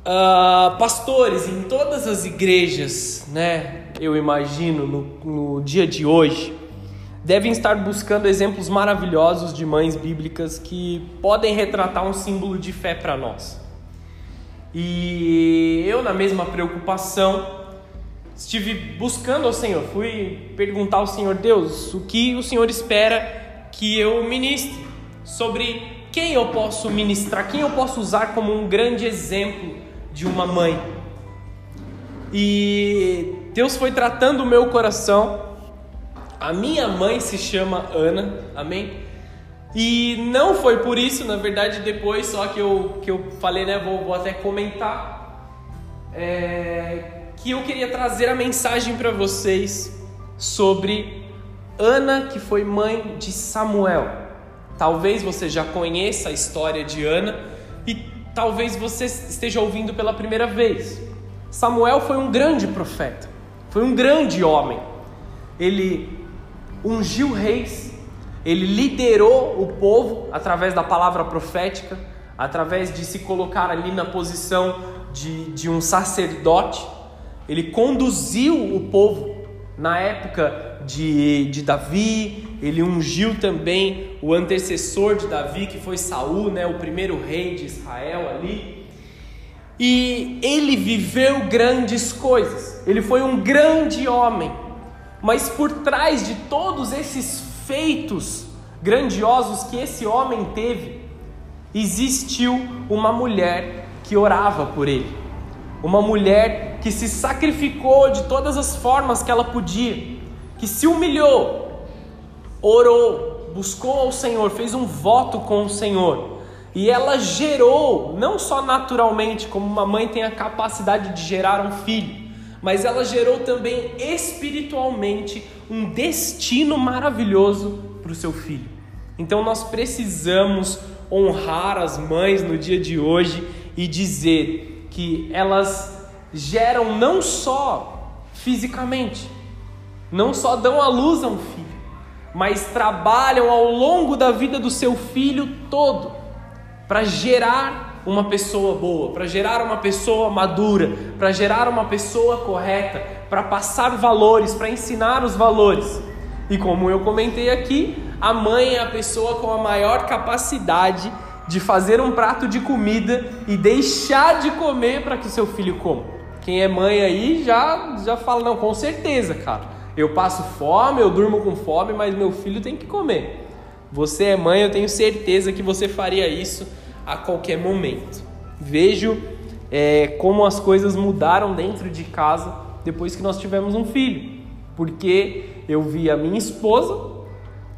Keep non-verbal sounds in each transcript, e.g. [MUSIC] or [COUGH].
Uh, pastores em todas as igrejas, né? Eu imagino no, no dia de hoje, devem estar buscando exemplos maravilhosos de mães bíblicas que podem retratar um símbolo de fé para nós. E eu, na mesma preocupação, estive buscando ao Senhor, fui perguntar ao Senhor, Deus, o que o Senhor espera que eu ministre, sobre quem eu posso ministrar, quem eu posso usar como um grande exemplo de uma mãe. E Deus foi tratando o meu coração. A minha mãe se chama Ana, amém? E não foi por isso, na verdade, depois só que eu, que eu falei, né? Vou, vou até comentar. É, que eu queria trazer a mensagem para vocês sobre Ana, que foi mãe de Samuel. Talvez você já conheça a história de Ana e talvez você esteja ouvindo pela primeira vez. Samuel foi um grande profeta, foi um grande homem. Ele ungiu reis ele liderou o povo através da palavra profética, através de se colocar ali na posição de, de um sacerdote. Ele conduziu o povo na época de, de Davi, ele ungiu também o antecessor de Davi, que foi Saul, né, o primeiro rei de Israel ali. E ele viveu grandes coisas. Ele foi um grande homem. Mas por trás de todos esses feitos grandiosos que esse homem teve, existiu uma mulher que orava por ele. Uma mulher que se sacrificou de todas as formas que ela podia, que se humilhou, orou, buscou ao Senhor, fez um voto com o Senhor. E ela gerou, não só naturalmente, como uma mãe tem a capacidade de gerar um filho, mas ela gerou também espiritualmente um destino maravilhoso para o seu filho. Então nós precisamos honrar as mães no dia de hoje e dizer que elas geram não só fisicamente, não só dão à luz a um filho, mas trabalham ao longo da vida do seu filho todo para gerar uma pessoa boa, para gerar uma pessoa madura, para gerar uma pessoa correta, para passar valores, para ensinar os valores. E como eu comentei aqui, a mãe é a pessoa com a maior capacidade de fazer um prato de comida e deixar de comer para que o seu filho coma. Quem é mãe aí já já fala não, com certeza, cara. Eu passo fome, eu durmo com fome, mas meu filho tem que comer. Você é mãe, eu tenho certeza que você faria isso a qualquer momento. Vejo é, como as coisas mudaram dentro de casa depois que nós tivemos um filho, porque eu vi a minha esposa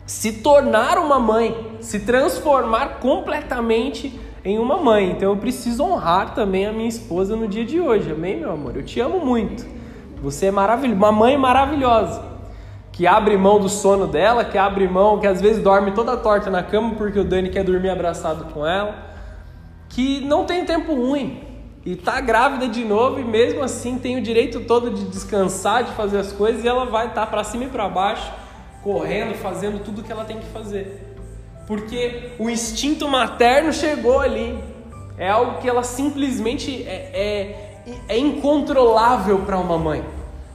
se tornar uma mãe, se transformar completamente em uma mãe. Então eu preciso honrar também a minha esposa no dia de hoje. Amém, meu amor? Eu te amo muito. Você é maravilhoso, uma mãe maravilhosa. Que abre mão do sono dela, que abre mão, que às vezes dorme toda torta na cama porque o Dani quer dormir abraçado com ela que não tem tempo ruim e está grávida de novo e mesmo assim tem o direito todo de descansar, de fazer as coisas e ela vai estar tá para cima e para baixo, correndo, fazendo tudo que ela tem que fazer. Porque o instinto materno chegou ali. É algo que ela simplesmente é, é, é incontrolável para uma mãe.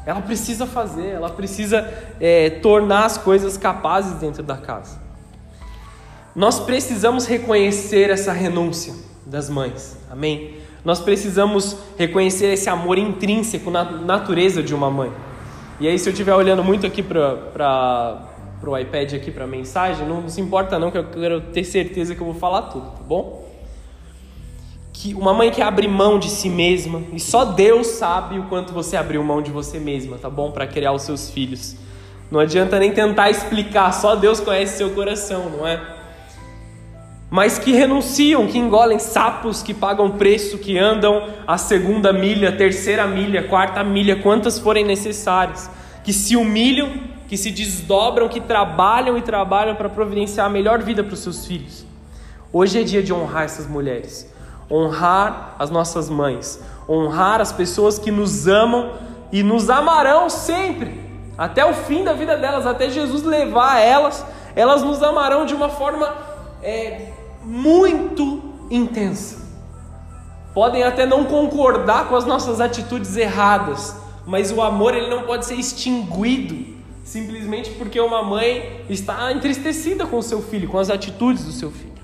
Ela precisa fazer, ela precisa é, tornar as coisas capazes dentro da casa. Nós precisamos reconhecer essa renúncia das mães. Amém? Nós precisamos reconhecer esse amor intrínseco na natureza de uma mãe. E aí, se eu estiver olhando muito aqui para o iPad aqui para a mensagem, não, se importa não, que eu quero ter certeza que eu vou falar tudo, tá bom? Que uma mãe que abre mão de si mesma, e só Deus sabe o quanto você abriu mão de você mesma, tá bom? Para criar os seus filhos. Não adianta nem tentar explicar, só Deus conhece seu coração, não é? mas que renunciam, que engolem sapos, que pagam preço, que andam a segunda milha, terceira milha, quarta milha, quantas forem necessárias, que se humilham, que se desdobram, que trabalham e trabalham para providenciar a melhor vida para os seus filhos. Hoje é dia de honrar essas mulheres, honrar as nossas mães, honrar as pessoas que nos amam e nos amarão sempre, até o fim da vida delas, até Jesus levar elas, elas nos amarão de uma forma é, muito intensa. Podem até não concordar com as nossas atitudes erradas, mas o amor ele não pode ser extinguido simplesmente porque uma mãe está entristecida com o seu filho, com as atitudes do seu filho.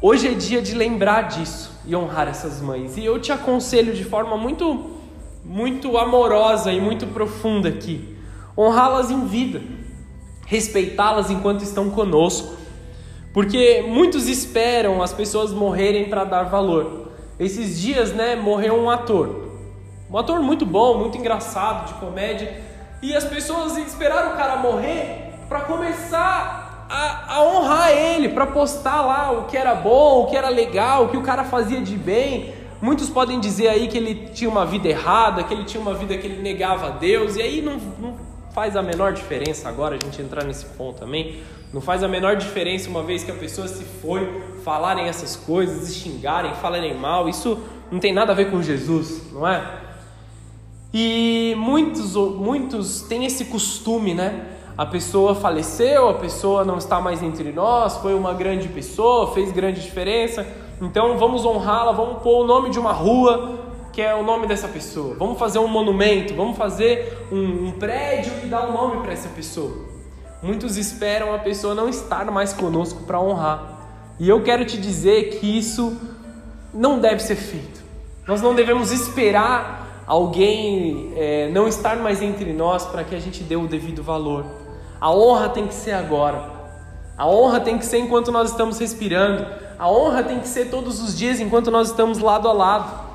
Hoje é dia de lembrar disso e honrar essas mães. E eu te aconselho de forma muito muito amorosa e muito profunda aqui, honrá-las em vida, respeitá-las enquanto estão conosco. Porque muitos esperam as pessoas morrerem para dar valor. Esses dias, né, morreu um ator. Um ator muito bom, muito engraçado, de comédia, e as pessoas esperaram o cara morrer para começar a, a, honrar ele, para postar lá o que era bom, o que era legal, o que o cara fazia de bem. Muitos podem dizer aí que ele tinha uma vida errada, que ele tinha uma vida que ele negava a Deus, e aí não, não faz a menor diferença agora a gente entrar nesse ponto também. Não faz a menor diferença uma vez que a pessoa se foi, falarem essas coisas, xingarem, falarem mal, isso não tem nada a ver com Jesus, não é? E muitos, muitos têm esse costume, né? A pessoa faleceu, a pessoa não está mais entre nós, foi uma grande pessoa, fez grande diferença, então vamos honrá-la, vamos pôr o nome de uma rua que é o nome dessa pessoa, vamos fazer um monumento, vamos fazer um, um prédio e dar um nome para essa pessoa. Muitos esperam a pessoa não estar mais conosco para honrar, e eu quero te dizer que isso não deve ser feito. Nós não devemos esperar alguém é, não estar mais entre nós para que a gente dê o devido valor. A honra tem que ser agora. A honra tem que ser enquanto nós estamos respirando. A honra tem que ser todos os dias enquanto nós estamos lado a lado.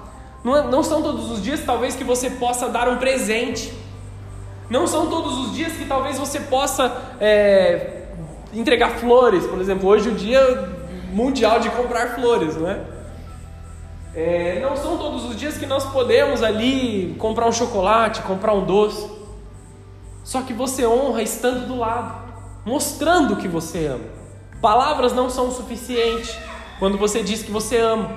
Não, é, não são todos os dias, talvez, que você possa dar um presente. Não são todos os dias que talvez você possa é, entregar flores, por exemplo. Hoje é o dia mundial de comprar flores, não é? É, não são todos os dias que nós podemos ali comprar um chocolate, comprar um doce. Só que você honra estando do lado, mostrando que você ama. Palavras não são o suficiente quando você diz que você ama.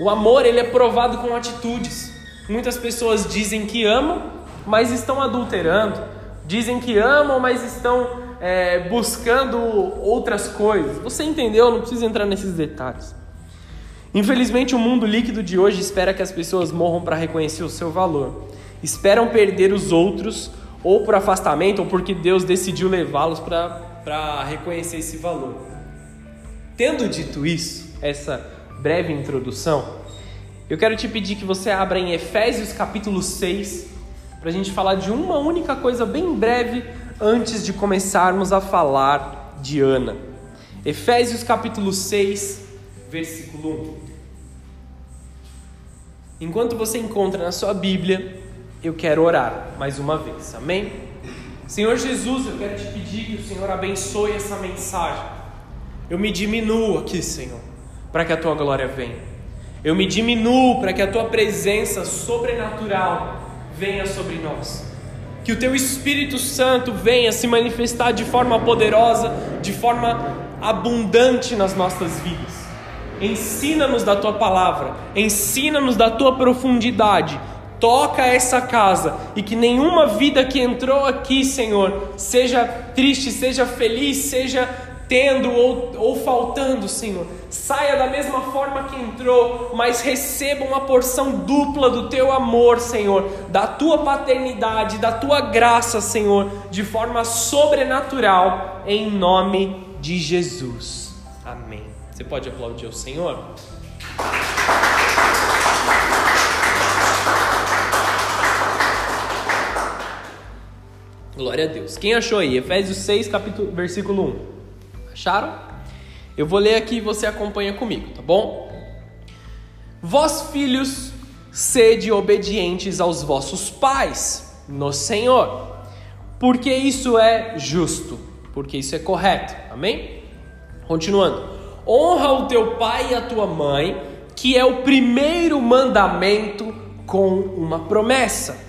O amor ele é provado com atitudes. Muitas pessoas dizem que amam, mas estão adulterando. Dizem que amam, mas estão é, buscando outras coisas. Você entendeu? Não precisa entrar nesses detalhes. Infelizmente, o mundo líquido de hoje espera que as pessoas morram para reconhecer o seu valor. Esperam perder os outros, ou por afastamento, ou porque Deus decidiu levá-los para reconhecer esse valor. Tendo dito isso, essa breve introdução, eu quero te pedir que você abra em Efésios capítulo 6, para a gente falar de uma única coisa bem breve antes de começarmos a falar de Ana. Efésios capítulo 6, versículo 1. Enquanto você encontra na sua Bíblia, eu quero orar mais uma vez, amém? Senhor Jesus, eu quero te pedir que o Senhor abençoe essa mensagem. Eu me diminuo aqui, Senhor, para que a tua glória venha. Eu me diminuo para que a tua presença sobrenatural venha sobre nós. Que o teu Espírito Santo venha se manifestar de forma poderosa, de forma abundante nas nossas vidas. Ensina-nos da tua palavra, ensina-nos da tua profundidade. Toca essa casa e que nenhuma vida que entrou aqui, Senhor, seja triste, seja feliz, seja tendo ou, ou faltando, Senhor. Saia da mesma forma que entrou, mas receba uma porção dupla do teu amor, Senhor, da tua paternidade, da tua graça, Senhor, de forma sobrenatural, em nome de Jesus. Amém. Você pode aplaudir o Senhor? Glória a Deus. Quem achou aí? Efésios 6, capítulo, versículo 1. Acharam? Eu vou ler aqui e você acompanha comigo, tá bom? Vós, filhos, sede obedientes aos vossos pais no Senhor, porque isso é justo, porque isso é correto. Amém? Continuando. Honra o teu pai e a tua mãe, que é o primeiro mandamento com uma promessa,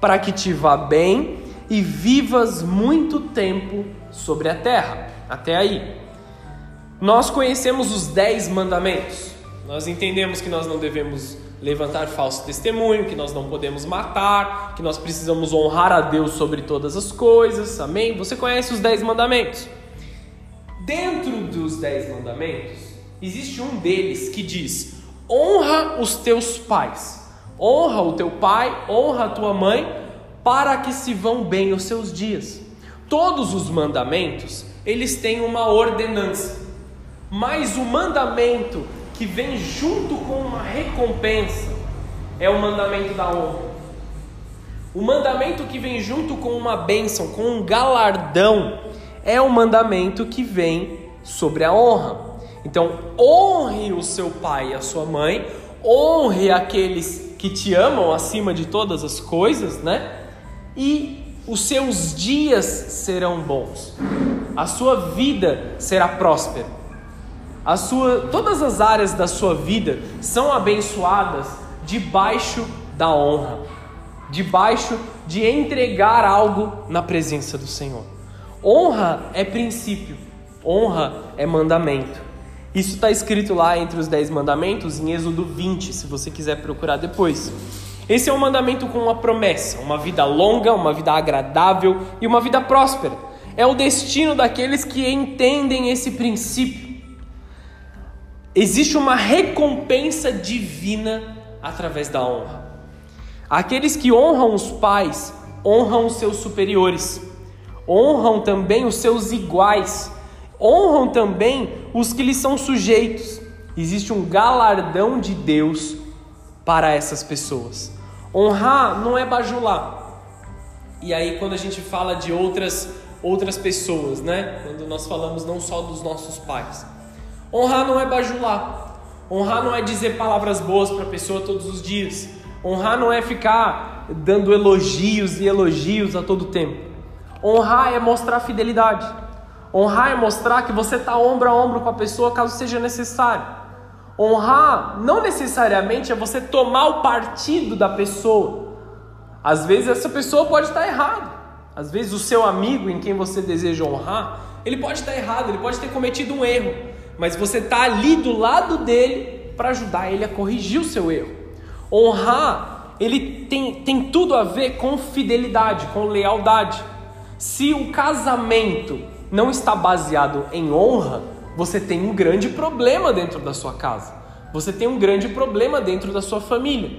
para que te vá bem e vivas muito tempo sobre a terra. Até aí. Nós conhecemos os dez mandamentos. Nós entendemos que nós não devemos levantar falso testemunho, que nós não podemos matar, que nós precisamos honrar a Deus sobre todas as coisas. Amém? Você conhece os dez mandamentos? Dentro dos dez mandamentos, existe um deles que diz: honra os teus pais, honra o teu pai, honra a tua mãe, para que se vão bem os seus dias. Todos os mandamentos, eles têm uma ordenança, mas o mandamento que vem junto com uma recompensa é o mandamento da honra. O mandamento que vem junto com uma bênção, com um galardão, é o mandamento que vem sobre a honra. Então, honre o seu pai e a sua mãe, honre aqueles que te amam acima de todas as coisas, né? E os seus dias serão bons. A sua vida será próspera. A sua, todas as áreas da sua vida são abençoadas debaixo da honra, debaixo de entregar algo na presença do Senhor. Honra é princípio, honra é mandamento. Isso está escrito lá entre os dez mandamentos em Êxodo 20, se você quiser procurar depois. Esse é um mandamento com uma promessa, uma vida longa, uma vida agradável e uma vida próspera. É o destino daqueles que entendem esse princípio. Existe uma recompensa divina através da honra. Aqueles que honram os pais honram os seus superiores, honram também os seus iguais, honram também os que lhes são sujeitos. Existe um galardão de Deus para essas pessoas. Honrar não é bajular. E aí quando a gente fala de outras outras pessoas, né? Quando nós falamos não só dos nossos pais. Honrar não é bajular. Honrar não é dizer palavras boas para a pessoa todos os dias. Honrar não é ficar dando elogios e elogios a todo tempo. Honrar é mostrar fidelidade. Honrar é mostrar que você está ombro a ombro com a pessoa caso seja necessário. Honrar não necessariamente é você tomar o partido da pessoa. Às vezes essa pessoa pode estar errada. Às vezes o seu amigo em quem você deseja honrar, ele pode estar errado, ele pode ter cometido um erro, mas você está ali do lado dele para ajudar ele a corrigir o seu erro. Honrar, ele tem, tem tudo a ver com fidelidade, com lealdade. Se o casamento não está baseado em honra, você tem um grande problema dentro da sua casa. Você tem um grande problema dentro da sua família.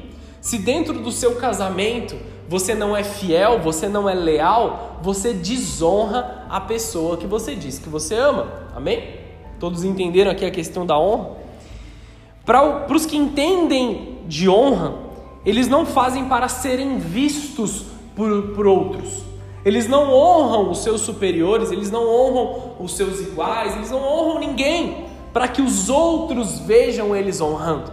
Se dentro do seu casamento você não é fiel, você não é leal, você desonra a pessoa que você diz que você ama. Amém? Todos entenderam aqui a questão da honra? Para os que entendem de honra, eles não fazem para serem vistos por, por outros. Eles não honram os seus superiores, eles não honram os seus iguais, eles não honram ninguém para que os outros vejam eles honrando.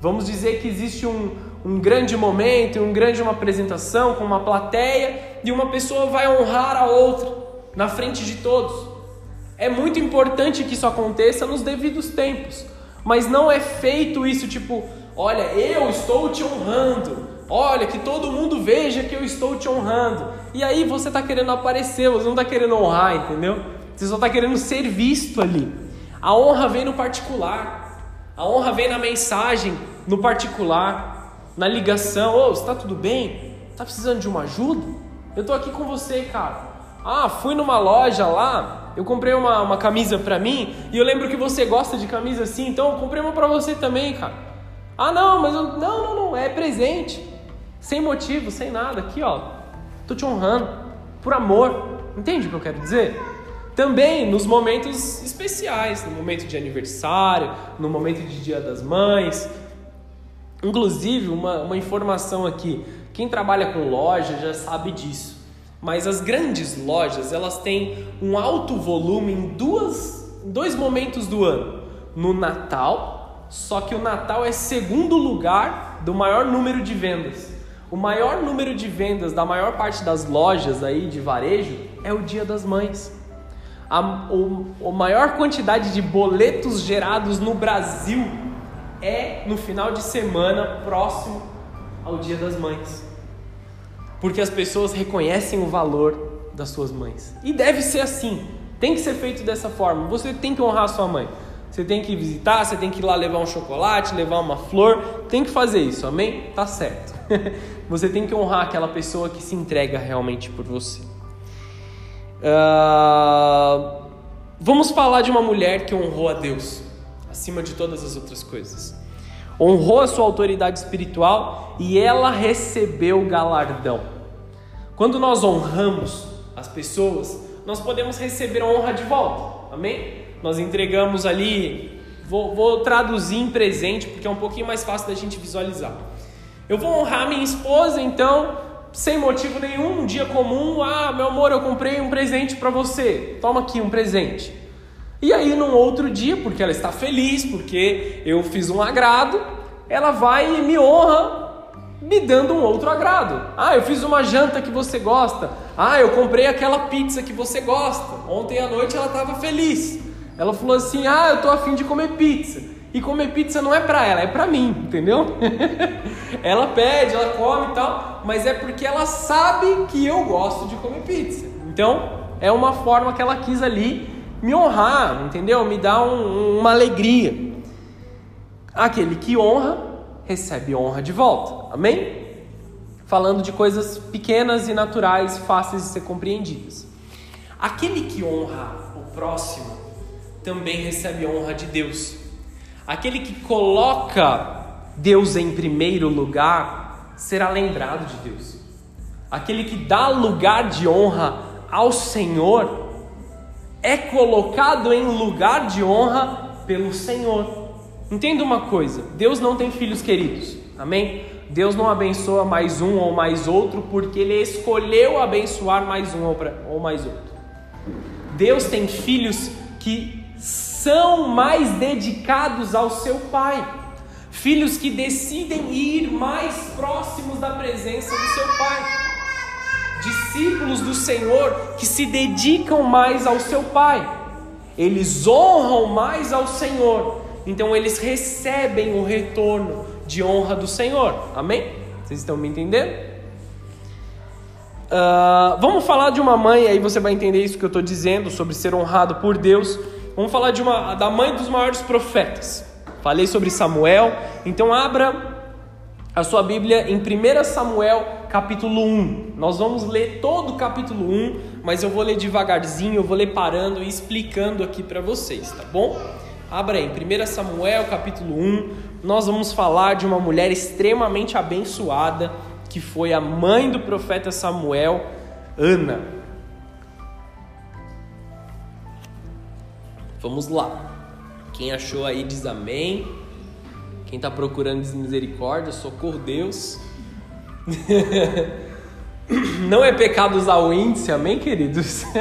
Vamos dizer que existe um, um grande momento, um grande uma apresentação com uma plateia e uma pessoa vai honrar a outra na frente de todos. É muito importante que isso aconteça nos devidos tempos, mas não é feito isso tipo, olha, eu estou te honrando, olha, que todo mundo veja que eu estou te honrando. E aí você está querendo aparecer, você não está querendo honrar, entendeu? Você só está querendo ser visto ali. A honra vem no particular, a honra vem na mensagem, no particular, na ligação. Ô, oh, está tudo bem? Está precisando de uma ajuda? Eu estou aqui com você, cara. Ah, fui numa loja lá, eu comprei uma, uma camisa pra mim e eu lembro que você gosta de camisa assim, então eu comprei uma pra você também, cara. Ah, não, mas eu, não, não, não, é presente. Sem motivo, sem nada. Aqui, ó. Tô te honrando. Por amor. Entende o que eu quero dizer? Também nos momentos especiais, no momento de aniversário, no momento de Dia das Mães. Inclusive, uma, uma informação aqui: quem trabalha com loja já sabe disso. Mas as grandes lojas elas têm um alto volume em duas, dois momentos do ano: no Natal, só que o Natal é segundo lugar do maior número de vendas. O maior número de vendas da maior parte das lojas aí de varejo é o Dia das Mães. A, o, a maior quantidade de boletos gerados no Brasil é no final de semana próximo ao Dia das Mães. Porque as pessoas reconhecem o valor das suas mães. E deve ser assim. Tem que ser feito dessa forma. Você tem que honrar a sua mãe. Você tem que visitar, você tem que ir lá levar um chocolate, levar uma flor. Tem que fazer isso, amém? Tá certo. [LAUGHS] Você tem que honrar aquela pessoa que se entrega realmente por você. Uh, Vamos falar de uma mulher que honrou a Deus acima de todas as outras coisas. Honrou a sua autoridade espiritual e ela recebeu galardão. Quando nós honramos as pessoas, nós podemos receber a honra de volta. Amém? Nós entregamos ali, vou, vou traduzir em presente porque é um pouquinho mais fácil da gente visualizar. Eu vou honrar minha esposa, então, sem motivo nenhum, um dia comum, ah, meu amor, eu comprei um presente para você. Toma aqui um presente. E aí, num outro dia, porque ela está feliz, porque eu fiz um agrado, ela vai e me honra me dando um outro agrado. Ah, eu fiz uma janta que você gosta. Ah, eu comprei aquela pizza que você gosta. Ontem à noite ela estava feliz. Ela falou assim: Ah, eu tô afim de comer pizza. E comer pizza não é para ela, é para mim, entendeu? [LAUGHS] ela pede, ela come e tal, mas é porque ela sabe que eu gosto de comer pizza. Então, é uma forma que ela quis ali me honrar, entendeu? Me dar um, uma alegria. Aquele que honra, recebe honra de volta. Amém? Falando de coisas pequenas e naturais, fáceis de ser compreendidas. Aquele que honra o próximo também recebe honra de Deus. Aquele que coloca Deus em primeiro lugar será lembrado de Deus. Aquele que dá lugar de honra ao Senhor é colocado em lugar de honra pelo Senhor. Entenda uma coisa: Deus não tem filhos queridos, amém? Deus não abençoa mais um ou mais outro porque Ele escolheu abençoar mais um ou mais outro. Deus tem filhos que são mais dedicados ao seu Pai, filhos que decidem ir mais próximos da presença do seu Pai, discípulos do Senhor que se dedicam mais ao seu Pai, eles honram mais ao Senhor, então eles recebem o retorno de honra do Senhor, amém? Vocês estão me entendendo? Uh, vamos falar de uma mãe, aí você vai entender isso que eu estou dizendo sobre ser honrado por Deus. Vamos falar de uma, da mãe dos maiores profetas. Falei sobre Samuel, então abra a sua Bíblia em 1 Samuel capítulo 1. Nós vamos ler todo o capítulo 1, mas eu vou ler devagarzinho, eu vou ler parando e explicando aqui para vocês, tá bom? Abra aí, 1 Samuel capítulo 1. Nós vamos falar de uma mulher extremamente abençoada, que foi a mãe do profeta Samuel, Ana. Vamos lá. Quem achou aí diz amém. Quem está procurando diz misericórdia, socorro Deus. [LAUGHS] Não é pecado usar o índice, amém, queridos? [LAUGHS]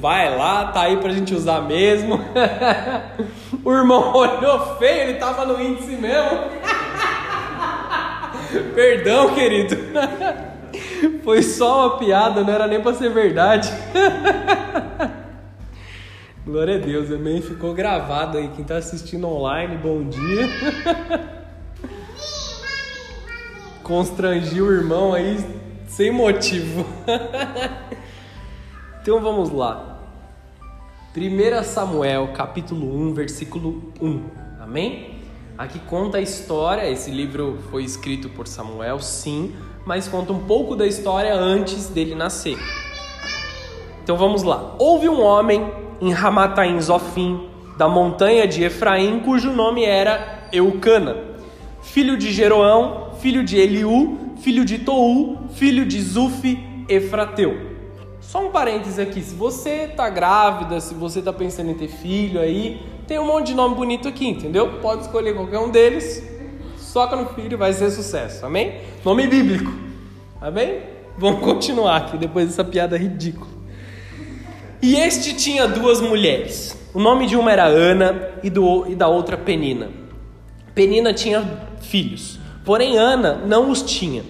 Vai lá, tá aí pra gente usar mesmo. [LAUGHS] O irmão olhou feio, ele tava no índice mesmo. Perdão, querido. Foi só uma piada, não era nem pra ser verdade. Glória a Deus, amém. Ficou gravado aí. Quem está assistindo online, bom dia. [LAUGHS] Constrangiu o irmão aí sem motivo. [LAUGHS] então vamos lá. 1 Samuel, capítulo 1, versículo 1. Amém? Aqui conta a história. Esse livro foi escrito por Samuel, sim, mas conta um pouco da história antes dele nascer. Então vamos lá. Houve um homem em Ramataim Zofim, da montanha de Efraim, cujo nome era Eucana, filho de Jeroão, filho de Eliú, filho de Tou, filho de Zufi, Efrateu. Só um parêntese aqui, se você está grávida, se você está pensando em ter filho aí, tem um monte de nome bonito aqui, entendeu? Pode escolher qualquer um deles, soca no filho vai ser sucesso, amém? Nome bíblico, amém? Vamos continuar aqui depois dessa piada ridícula. E este tinha duas mulheres. O nome de uma era Ana e, do, e da outra Penina. Penina tinha filhos, porém Ana não os tinha.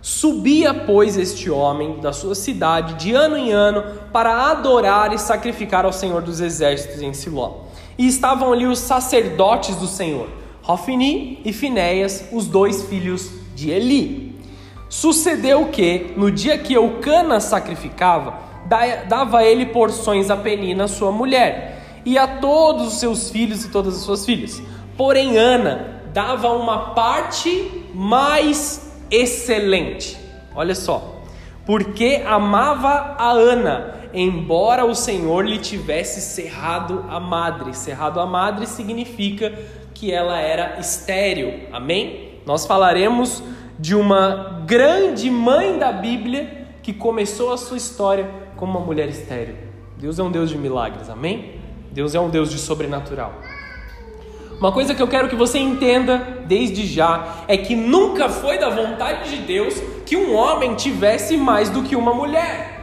Subia, pois, este homem da sua cidade de ano em ano para adorar e sacrificar ao Senhor dos Exércitos em Siló. E estavam ali os sacerdotes do Senhor, Rofini e Finéias, os dois filhos de Eli. Sucedeu que, no dia que Eucana sacrificava, dava ele porções a Penina, sua mulher, e a todos os seus filhos e todas as suas filhas. Porém, Ana dava uma parte mais excelente. Olha só, porque amava a Ana, embora o Senhor lhe tivesse cerrado a madre. Cerrado a madre significa que ela era estéril. Amém? Nós falaremos de uma grande mãe da Bíblia que começou a sua história como uma mulher estéril. Deus é um Deus de milagres, amém? Deus é um Deus de sobrenatural. Uma coisa que eu quero que você entenda desde já é que nunca foi da vontade de Deus que um homem tivesse mais do que uma mulher.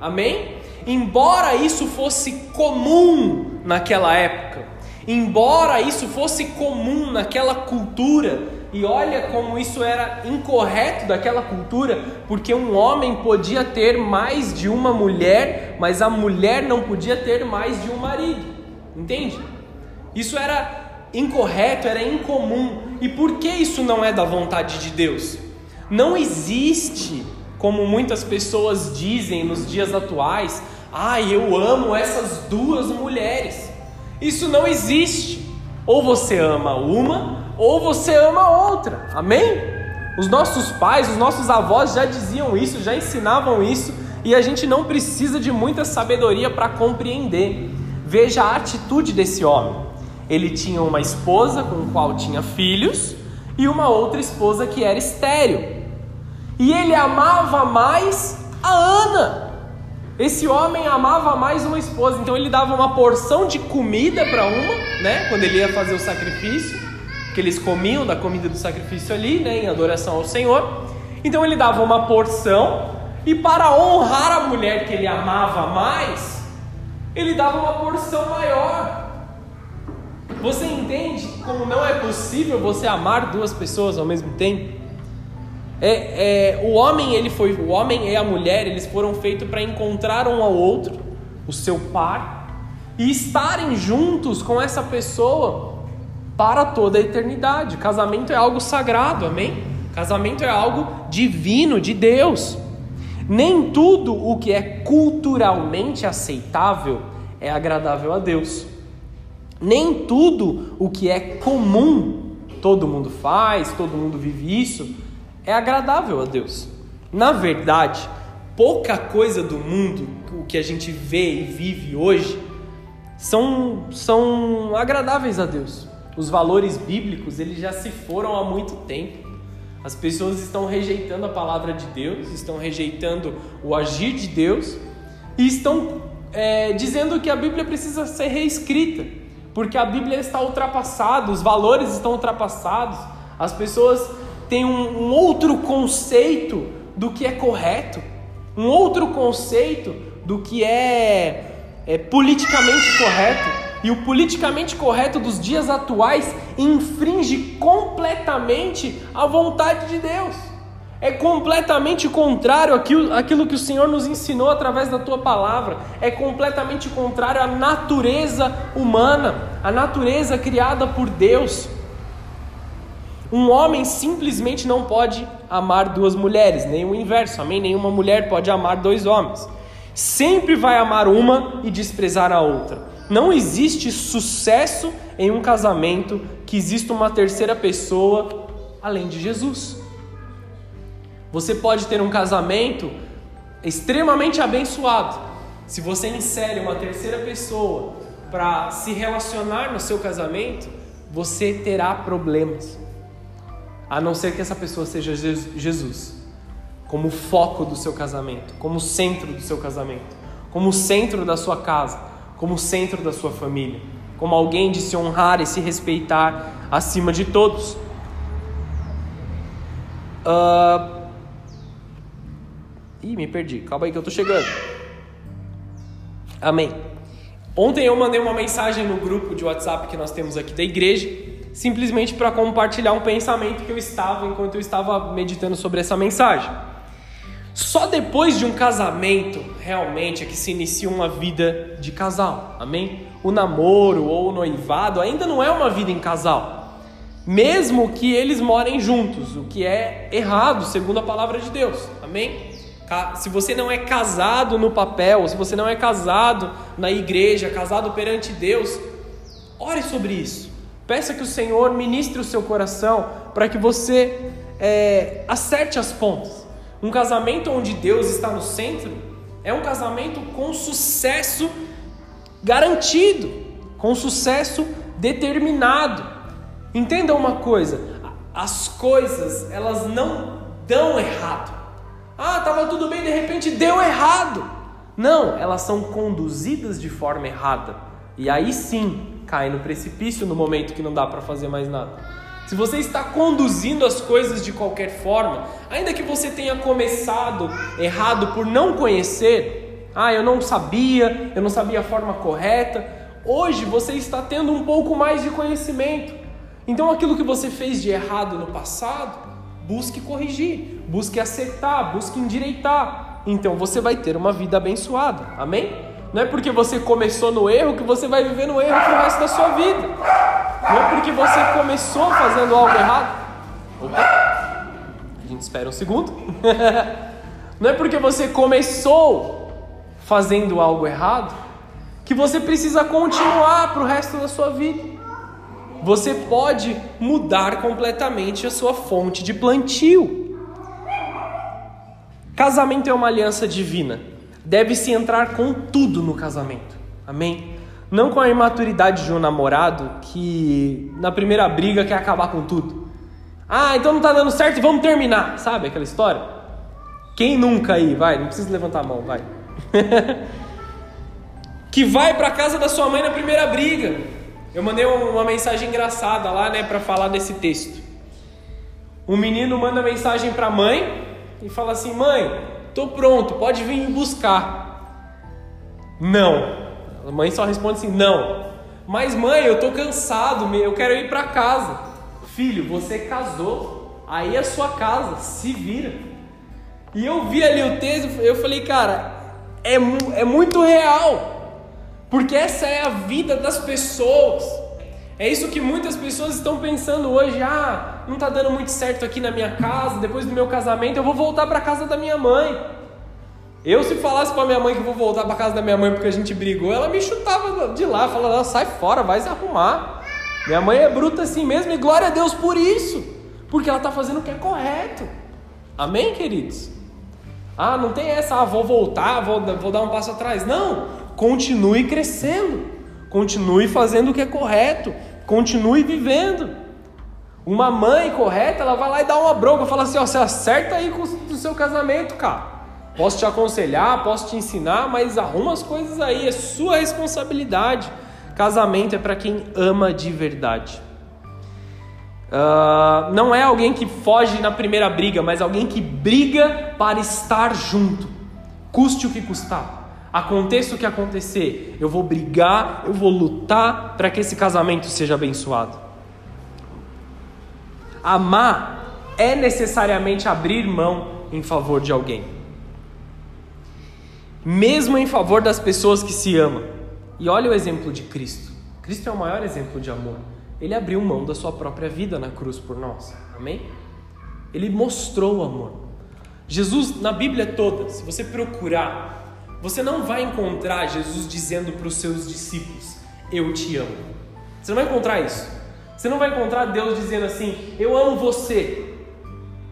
Amém? Embora isso fosse comum naquela época, embora isso fosse comum naquela cultura, e olha como isso era incorreto daquela cultura, porque um homem podia ter mais de uma mulher, mas a mulher não podia ter mais de um marido. Entende? Isso era incorreto, era incomum. E por que isso não é da vontade de Deus? Não existe, como muitas pessoas dizem nos dias atuais, ah, eu amo essas duas mulheres. Isso não existe. Ou você ama uma, ou você ama outra. Amém? Os nossos pais, os nossos avós já diziam isso, já ensinavam isso, e a gente não precisa de muita sabedoria para compreender. Veja a atitude desse homem. Ele tinha uma esposa com a qual tinha filhos e uma outra esposa que era estéril. E ele amava mais a Ana. Esse homem amava mais uma esposa, então ele dava uma porção de comida para uma, né, quando ele ia fazer o sacrifício, que eles comiam da comida do sacrifício ali, né, em adoração ao Senhor. Então ele dava uma porção e para honrar a mulher que ele amava mais, ele dava uma porção maior. Você entende como não é possível você amar duas pessoas ao mesmo tempo? É, é, o homem ele foi, o homem e a mulher eles foram feitos para encontrar um ao outro, o seu par, e estarem juntos com essa pessoa para toda a eternidade. Casamento é algo sagrado, amém? Casamento é algo divino de Deus. Nem tudo o que é culturalmente aceitável é agradável a Deus. Nem tudo o que é comum, todo mundo faz, todo mundo vive isso, é agradável a Deus. Na verdade, pouca coisa do mundo, o que a gente vê e vive hoje, são, são agradáveis a Deus. Os valores bíblicos, eles já se foram há muito tempo. As pessoas estão rejeitando a palavra de Deus, estão rejeitando o agir de Deus e estão é, dizendo que a Bíblia precisa ser reescrita porque a Bíblia está ultrapassada, os valores estão ultrapassados, as pessoas têm um, um outro conceito do que é correto, um outro conceito do que é, é politicamente correto. E o politicamente correto dos dias atuais infringe completamente a vontade de Deus é completamente contrário àquilo, que o Senhor nos ensinou através da tua palavra, é completamente contrário à natureza humana, à natureza criada por Deus. Um homem simplesmente não pode amar duas mulheres, nem o inverso, amém? Nenhuma mulher pode amar dois homens. Sempre vai amar uma e desprezar a outra. Não existe sucesso em um casamento que exista uma terceira pessoa além de Jesus. Você pode ter um casamento extremamente abençoado. Se você insere uma terceira pessoa para se relacionar no seu casamento, você terá problemas. A não ser que essa pessoa seja Jesus, como foco do seu casamento, como centro do seu casamento, como centro da sua casa, como centro da sua família, como alguém de se honrar e se respeitar acima de todos. Uh, Ih, me perdi. Calma aí que eu tô chegando. Amém. Ontem eu mandei uma mensagem no grupo de WhatsApp que nós temos aqui da igreja, simplesmente para compartilhar um pensamento que eu estava enquanto eu estava meditando sobre essa mensagem. Só depois de um casamento, realmente, é que se inicia uma vida de casal. Amém? O namoro ou o noivado ainda não é uma vida em casal. Mesmo que eles morem juntos, o que é errado, segundo a palavra de Deus. Amém? Se você não é casado no papel, se você não é casado na igreja, casado perante Deus, ore sobre isso. Peça que o Senhor ministre o seu coração para que você é, acerte as pontas. Um casamento onde Deus está no centro É um casamento com sucesso garantido, com sucesso determinado. Entenda uma coisa, as coisas, elas não dão errado. Ah, estava tudo bem, de repente deu errado. Não, elas são conduzidas de forma errada. E aí sim, cai no precipício no momento que não dá para fazer mais nada. Se você está conduzindo as coisas de qualquer forma, ainda que você tenha começado errado por não conhecer, ah, eu não sabia, eu não sabia a forma correta, hoje você está tendo um pouco mais de conhecimento. Então aquilo que você fez de errado no passado, busque corrigir, busque acertar, busque endireitar. Então você vai ter uma vida abençoada. Amém? Não é porque você começou no erro que você vai viver no erro pro resto da sua vida. Não é porque você começou fazendo algo errado. Opa! A gente espera um segundo. [LAUGHS] Não é porque você começou fazendo algo errado que você precisa continuar para o resto da sua vida. Você pode mudar completamente a sua fonte de plantio. Casamento é uma aliança divina. Deve-se entrar com tudo no casamento. Amém? Não com a imaturidade de um namorado que na primeira briga quer acabar com tudo. Ah, então não tá dando certo, vamos terminar. Sabe aquela história? Quem nunca aí? Vai, não precisa levantar a mão, vai. [LAUGHS] que vai para casa da sua mãe na primeira briga. Eu mandei uma mensagem engraçada lá, né, para falar desse texto. Um menino manda mensagem para a mãe e fala assim: "Mãe, tô pronto, pode vir me buscar". Não. A mãe só responde assim: não. Mas mãe, eu tô cansado, eu quero ir para casa. Filho, você casou, aí é sua casa, se vira. E eu vi ali o texto, eu falei, cara, é, é muito real, porque essa é a vida das pessoas. É isso que muitas pessoas estão pensando hoje. Ah, não está dando muito certo aqui na minha casa, depois do meu casamento, eu vou voltar para casa da minha mãe. Eu, se falasse para minha mãe que vou voltar para casa da minha mãe porque a gente brigou, ela me chutava de lá, falava: sai fora, vai se arrumar. Minha mãe é bruta assim mesmo e glória a Deus por isso, porque ela está fazendo o que é correto. Amém, queridos? Ah, não tem essa, ah, vou voltar, vou, vou dar um passo atrás. Não, continue crescendo, continue fazendo o que é correto, continue vivendo. Uma mãe correta, ela vai lá e dá uma bronca, fala assim: ó, você acerta aí com o seu casamento, cara. Posso te aconselhar, posso te ensinar, mas arruma as coisas aí, é sua responsabilidade. Casamento é para quem ama de verdade. Uh, não é alguém que foge na primeira briga, mas alguém que briga para estar junto, custe o que custar. Aconteça o que acontecer, eu vou brigar, eu vou lutar para que esse casamento seja abençoado. Amar é necessariamente abrir mão em favor de alguém mesmo em favor das pessoas que se amam. E olha o exemplo de Cristo. Cristo é o maior exemplo de amor. Ele abriu mão da sua própria vida na cruz por nós. Amém? Ele mostrou o amor. Jesus, na Bíblia toda, se você procurar, você não vai encontrar Jesus dizendo para os seus discípulos: Eu te amo. Você não vai encontrar isso. Você não vai encontrar Deus dizendo assim: Eu amo você,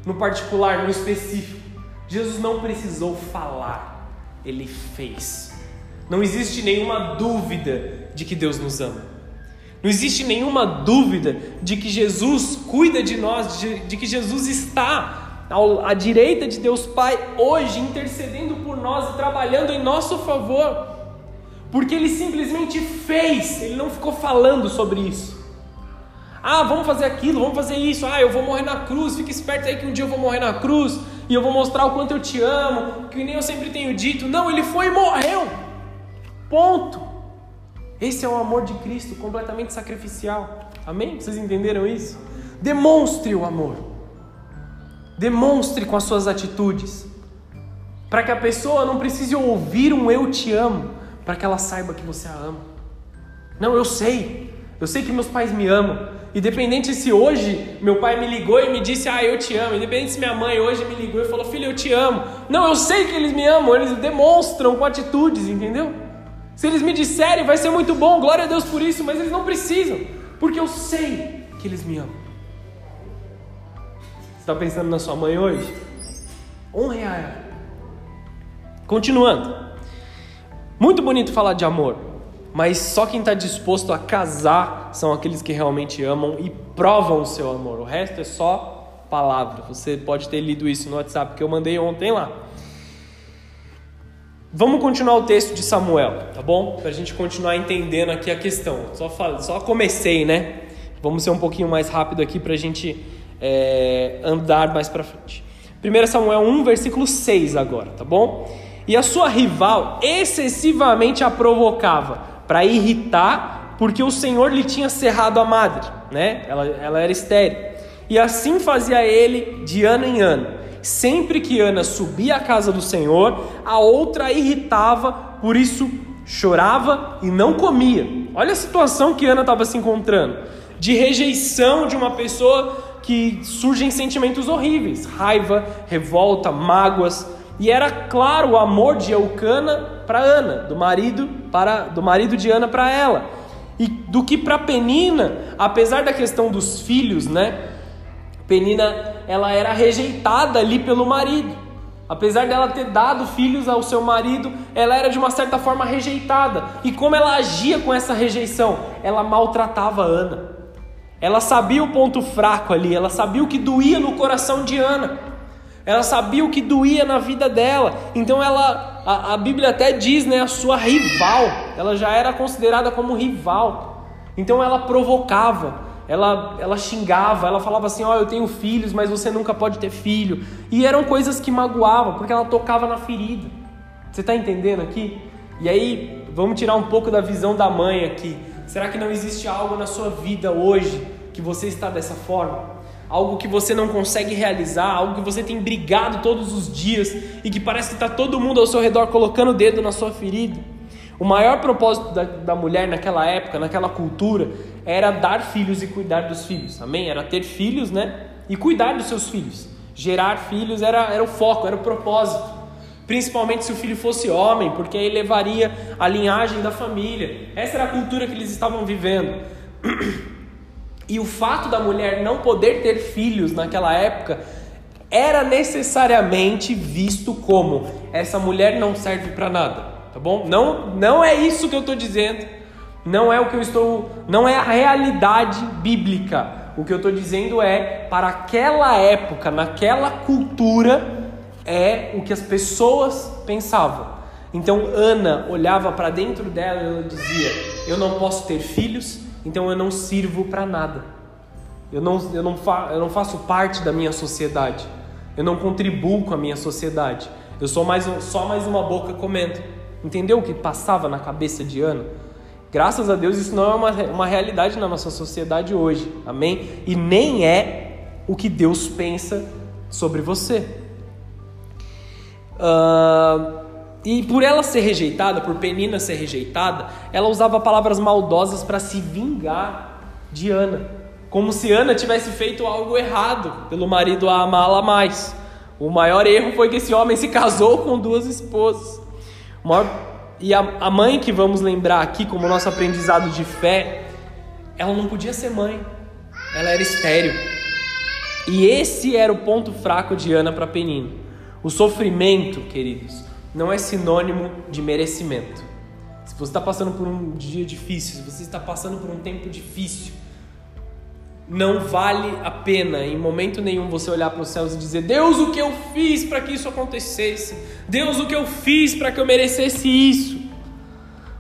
no particular, no específico. Jesus não precisou falar ele fez. Não existe nenhuma dúvida de que Deus nos ama. Não existe nenhuma dúvida de que Jesus cuida de nós, de, que Jesus está ao, à direita de Deus Pai hoje, intercedendo por nós e trabalhando em nosso favor. Porque Ele simplesmente fez, Ele não ficou falando sobre isso. Ah, vamos fazer aquilo, vamos fazer isso. Ah, eu vou morrer na cruz. Fica esperto aí que um dia eu vou morrer na cruz e eu vou mostrar o quanto eu te amo, que nem eu sempre tenho dito. Não, ele foi e morreu. Ponto. Esse é o amor de Cristo, completamente sacrificial. Amém? Vocês entenderam isso? Demonstre o amor. Demonstre com as suas atitudes. Para que a pessoa não precise ouvir um eu te amo, para que ela saiba que você a ama. Não, eu sei. Eu sei que meus pais me amam. Independente se hoje meu pai me ligou e me disse, ah, eu te amo. Independente se minha mãe hoje me ligou e falou, filho, eu te amo. Não, eu sei que eles me amam, eles demonstram com atitudes, entendeu? Se eles me disserem, vai ser muito bom, glória a Deus por isso, mas eles não precisam, porque eu sei que eles me amam. Você está pensando na sua mãe hoje? Honre a ela. Continuando. Muito bonito falar de amor, mas só quem está disposto a casar são aqueles que realmente amam e provam o seu amor. O resto é só palavra. Você pode ter lido isso no WhatsApp que eu mandei ontem lá. Vamos continuar o texto de Samuel, tá bom? Para a gente continuar entendendo aqui a questão. Só, só comecei, né? Vamos ser um pouquinho mais rápido aqui para a gente é, andar mais para frente. 1 Samuel 1, versículo 6 agora, tá bom? E a sua rival excessivamente a provocava para irritar, porque o Senhor lhe tinha cerrado a madre, né? Ela, ela era estéril. E assim fazia ele de ano em ano. Sempre que Ana subia à casa do Senhor, a outra a irritava, por isso chorava e não comia. Olha a situação que Ana estava se encontrando: de rejeição de uma pessoa que surgem sentimentos horríveis, raiva, revolta, mágoas. E era claro o amor de Eucana para Ana, do marido para do marido de Ana para ela. E do que para Penina, apesar da questão dos filhos, né? Penina, ela era rejeitada ali pelo marido. Apesar dela ter dado filhos ao seu marido, ela era de uma certa forma rejeitada. E como ela agia com essa rejeição? Ela maltratava Ana. Ela sabia o ponto fraco ali, ela sabia o que doía no coração de Ana. Ela sabia o que doía na vida dela. Então ela, a, a Bíblia até diz, né, a sua rival. Ela já era considerada como rival. Então ela provocava ela, ela xingava, ela falava assim: Ó, oh, eu tenho filhos, mas você nunca pode ter filho. E eram coisas que magoavam, porque ela tocava na ferida. Você está entendendo aqui? E aí, vamos tirar um pouco da visão da mãe aqui. Será que não existe algo na sua vida hoje que você está dessa forma? Algo que você não consegue realizar, algo que você tem brigado todos os dias e que parece que está todo mundo ao seu redor colocando o dedo na sua ferida? O maior propósito da, da mulher naquela época, naquela cultura, era dar filhos e cuidar dos filhos. Amém? Era ter filhos, né? E cuidar dos seus filhos. Gerar filhos era, era o foco, era o propósito. Principalmente se o filho fosse homem, porque aí levaria a linhagem da família. Essa era a cultura que eles estavam vivendo. [CLEARS THROAT] E o fato da mulher não poder ter filhos naquela época era necessariamente visto como essa mulher não serve para nada, tá bom? Não, não é isso que eu estou dizendo. Não é o que eu estou, não é a realidade bíblica. O que eu estou dizendo é para aquela época, naquela cultura, é o que as pessoas pensavam. Então Ana olhava para dentro dela e ela dizia: Eu não posso ter filhos, então eu não sirvo para nada. Eu não, eu, não fa, eu não faço parte da minha sociedade. Eu não contribuo com a minha sociedade. Eu sou mais, só mais uma boca comendo. Entendeu o que passava na cabeça de Ana? Graças a Deus, isso não é uma, uma realidade na nossa sociedade hoje, amém? E nem é o que Deus pensa sobre você. Uh, e por ela ser rejeitada, por Penina ser rejeitada, ela usava palavras maldosas para se vingar de Ana, como se Ana tivesse feito algo errado pelo marido a amá-la mais. O maior erro foi que esse homem se casou com duas esposas. Maior e a, a mãe que vamos lembrar aqui como nosso aprendizado de fé, ela não podia ser mãe, ela era estéril. E esse era o ponto fraco de Ana para Penino. O sofrimento, queridos, não é sinônimo de merecimento. Se você está passando por um dia difícil, se você está passando por um tempo difícil, não vale a pena em momento nenhum você olhar para os céus e dizer: Deus, o que eu fiz para que isso acontecesse? Deus, o que eu fiz para que eu merecesse isso?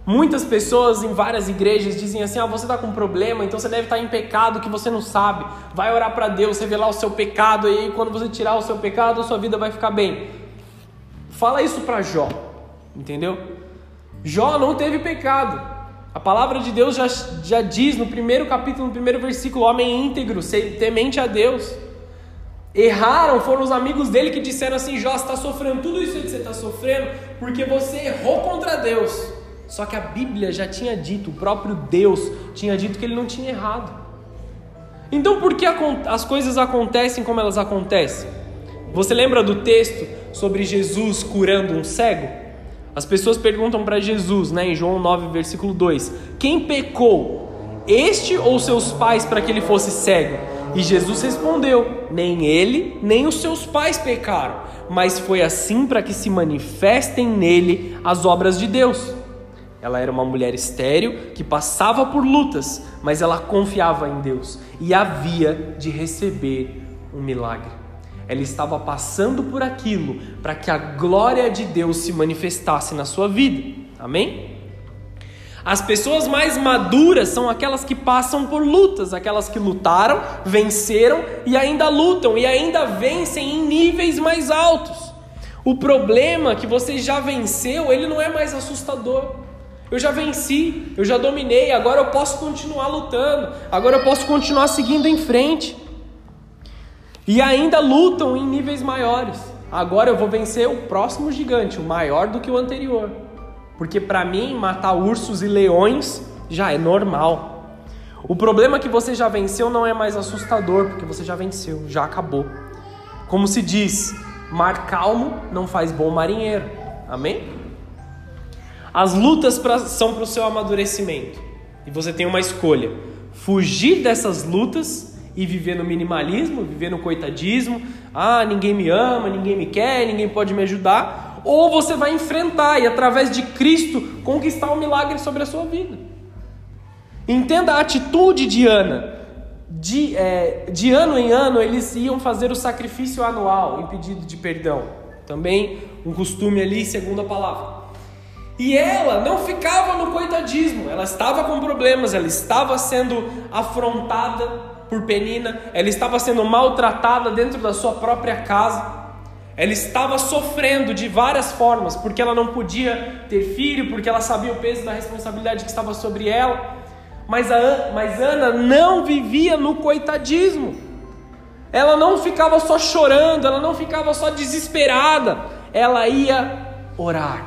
Muitas pessoas em várias igrejas dizem assim: ah, você está com um problema, então você deve estar em pecado que você não sabe. Vai orar para Deus, revelar o seu pecado, e aí quando você tirar o seu pecado, a sua vida vai ficar bem. Fala isso para Jó, entendeu? Jó não teve pecado. A palavra de Deus já, já diz no primeiro capítulo, no primeiro versículo: homem íntegro, temente a Deus. Erraram, foram os amigos dele que disseram assim: Jó, está sofrendo tudo isso que você está sofrendo porque você errou contra Deus. Só que a Bíblia já tinha dito, o próprio Deus tinha dito que ele não tinha errado. Então por que as coisas acontecem como elas acontecem? Você lembra do texto sobre Jesus curando um cego? As pessoas perguntam para Jesus, né, em João 9, versículo 2: Quem pecou, este ou seus pais, para que ele fosse cego? E Jesus respondeu: nem ele, nem os seus pais pecaram, mas foi assim para que se manifestem nele as obras de Deus. Ela era uma mulher estéril que passava por lutas, mas ela confiava em Deus e havia de receber um milagre. Ela estava passando por aquilo para que a glória de Deus se manifestasse na sua vida. Amém? As pessoas mais maduras são aquelas que passam por lutas, aquelas que lutaram, venceram e ainda lutam e ainda vencem em níveis mais altos. O problema que você já venceu, ele não é mais assustador. Eu já venci, eu já dominei, agora eu posso continuar lutando, agora eu posso continuar seguindo em frente. E ainda lutam em níveis maiores. Agora eu vou vencer o próximo gigante, o maior do que o anterior. Porque para mim, matar ursos e leões já é normal. O problema que você já venceu não é mais assustador, porque você já venceu, já acabou. Como se diz, mar calmo não faz bom marinheiro. Amém? As lutas pra, são para o seu amadurecimento. E você tem uma escolha: fugir dessas lutas e viver no minimalismo, viver no coitadismo. Ah, ninguém me ama, ninguém me quer, ninguém pode me ajudar ou você vai enfrentar e através de Cristo conquistar o um milagre sobre a sua vida. Entenda a atitude de Ana. De, é, de ano em ano eles iam fazer o sacrifício anual em pedido de perdão. Também um costume ali, segundo a palavra. E ela não ficava no coitadismo, ela estava com problemas, ela estava sendo afrontada por Penina, ela estava sendo maltratada dentro da sua própria casa. Ela estava sofrendo de várias formas, porque ela não podia ter filho, porque ela sabia o peso da responsabilidade que estava sobre ela. Mas, a, mas Ana não vivia no coitadismo. Ela não ficava só chorando, ela não ficava só desesperada. Ela ia orar,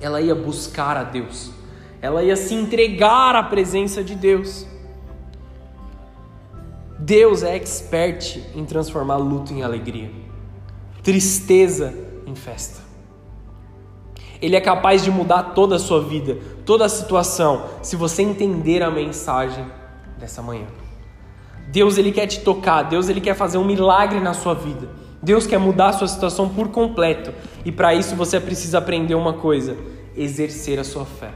ela ia buscar a Deus, ela ia se entregar à presença de Deus. Deus é expert em transformar luto em alegria tristeza em festa. Ele é capaz de mudar toda a sua vida, toda a situação, se você entender a mensagem dessa manhã. Deus ele quer te tocar, Deus ele quer fazer um milagre na sua vida. Deus quer mudar a sua situação por completo. E para isso você precisa aprender uma coisa: exercer a sua fé,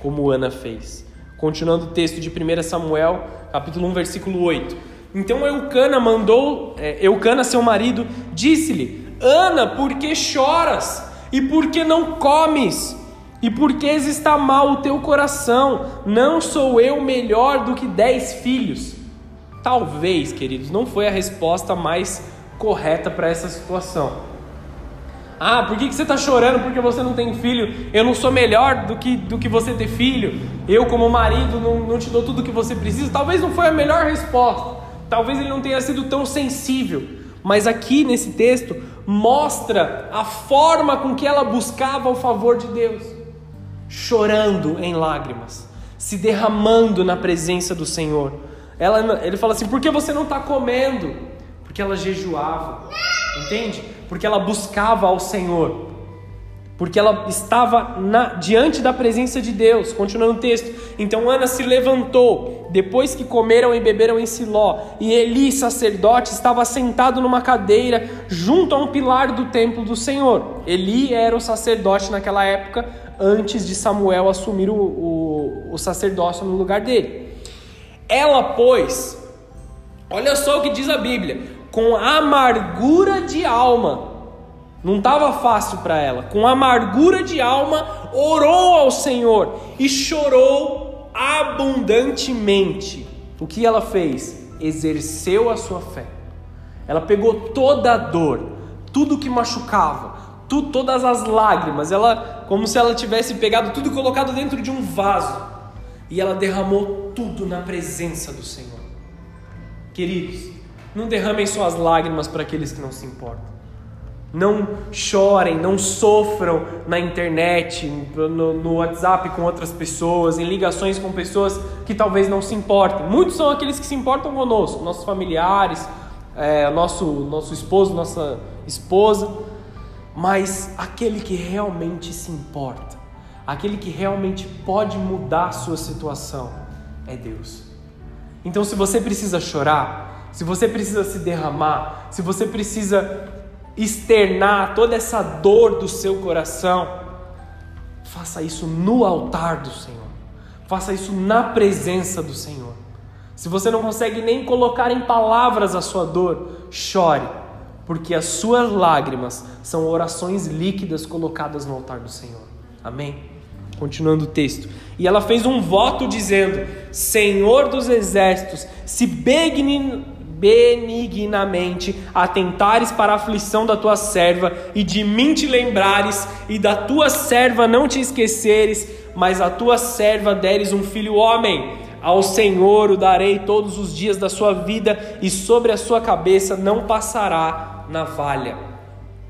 como Ana fez. Continuando o texto de 1 Samuel, capítulo 1, versículo 8. Então Eucana mandou, é, Eucana, seu marido, disse-lhe: Ana, por que choras? E por que não comes? E por que está mal o teu coração? Não sou eu melhor do que dez filhos? Talvez, queridos, não foi a resposta mais correta para essa situação. Ah, por que, que você está chorando porque você não tem filho? Eu não sou melhor do que, do que você ter filho. Eu, como marido, não, não te dou tudo o que você precisa. Talvez não foi a melhor resposta. Talvez ele não tenha sido tão sensível, mas aqui nesse texto mostra a forma com que ela buscava o favor de Deus, chorando em lágrimas, se derramando na presença do Senhor. Ela, ele fala assim: por que você não está comendo? Porque ela jejuava, entende? Porque ela buscava ao Senhor porque ela estava na, diante da presença de Deus. Continuando o texto. Então Ana se levantou, depois que comeram e beberam em Siló, e Eli, sacerdote, estava sentado numa cadeira junto a um pilar do templo do Senhor. Eli era o sacerdote naquela época, antes de Samuel assumir o, o, o sacerdócio no lugar dele. Ela, pois, olha só o que diz a Bíblia, com amargura de alma não estava fácil para ela. Com amargura de alma, orou ao Senhor e chorou abundantemente. O que ela fez? Exerceu a sua fé. Ela pegou toda a dor, tudo que machucava, tu, todas as lágrimas, ela como se ela tivesse pegado tudo e colocado dentro de um vaso, e ela derramou tudo na presença do Senhor. Queridos, não derramem suas lágrimas para aqueles que não se importam. Não chorem, não sofram na internet, no, no, WhatsApp com outras pessoas, em ligações com pessoas que talvez não se importem. Muitos são aqueles que se importam conosco, nossos familiares, é, nosso, nosso esposo, nossa esposa, mas aquele que realmente se importa, aquele que realmente pode mudar a sua situação, é Deus. Então, se você precisa chorar, se você precisa se derramar, se você precisa externar toda essa dor do seu coração, faça isso no altar do Senhor. Faça isso na presença do Senhor. Se você não consegue nem colocar em palavras a sua dor, chore, porque as suas lágrimas são orações líquidas colocadas no altar do Senhor. Amém? Continuando o texto. E ela fez um voto dizendo: Senhor dos exércitos, se benignamente atentares para a aflição da tua serva, e de mim te lembrares, e da tua serva não te esqueceres, mas a tua serva deres um filho homem. Ao Senhor o darei todos os dias da sua vida, e sobre a sua cabeça não passará navalha.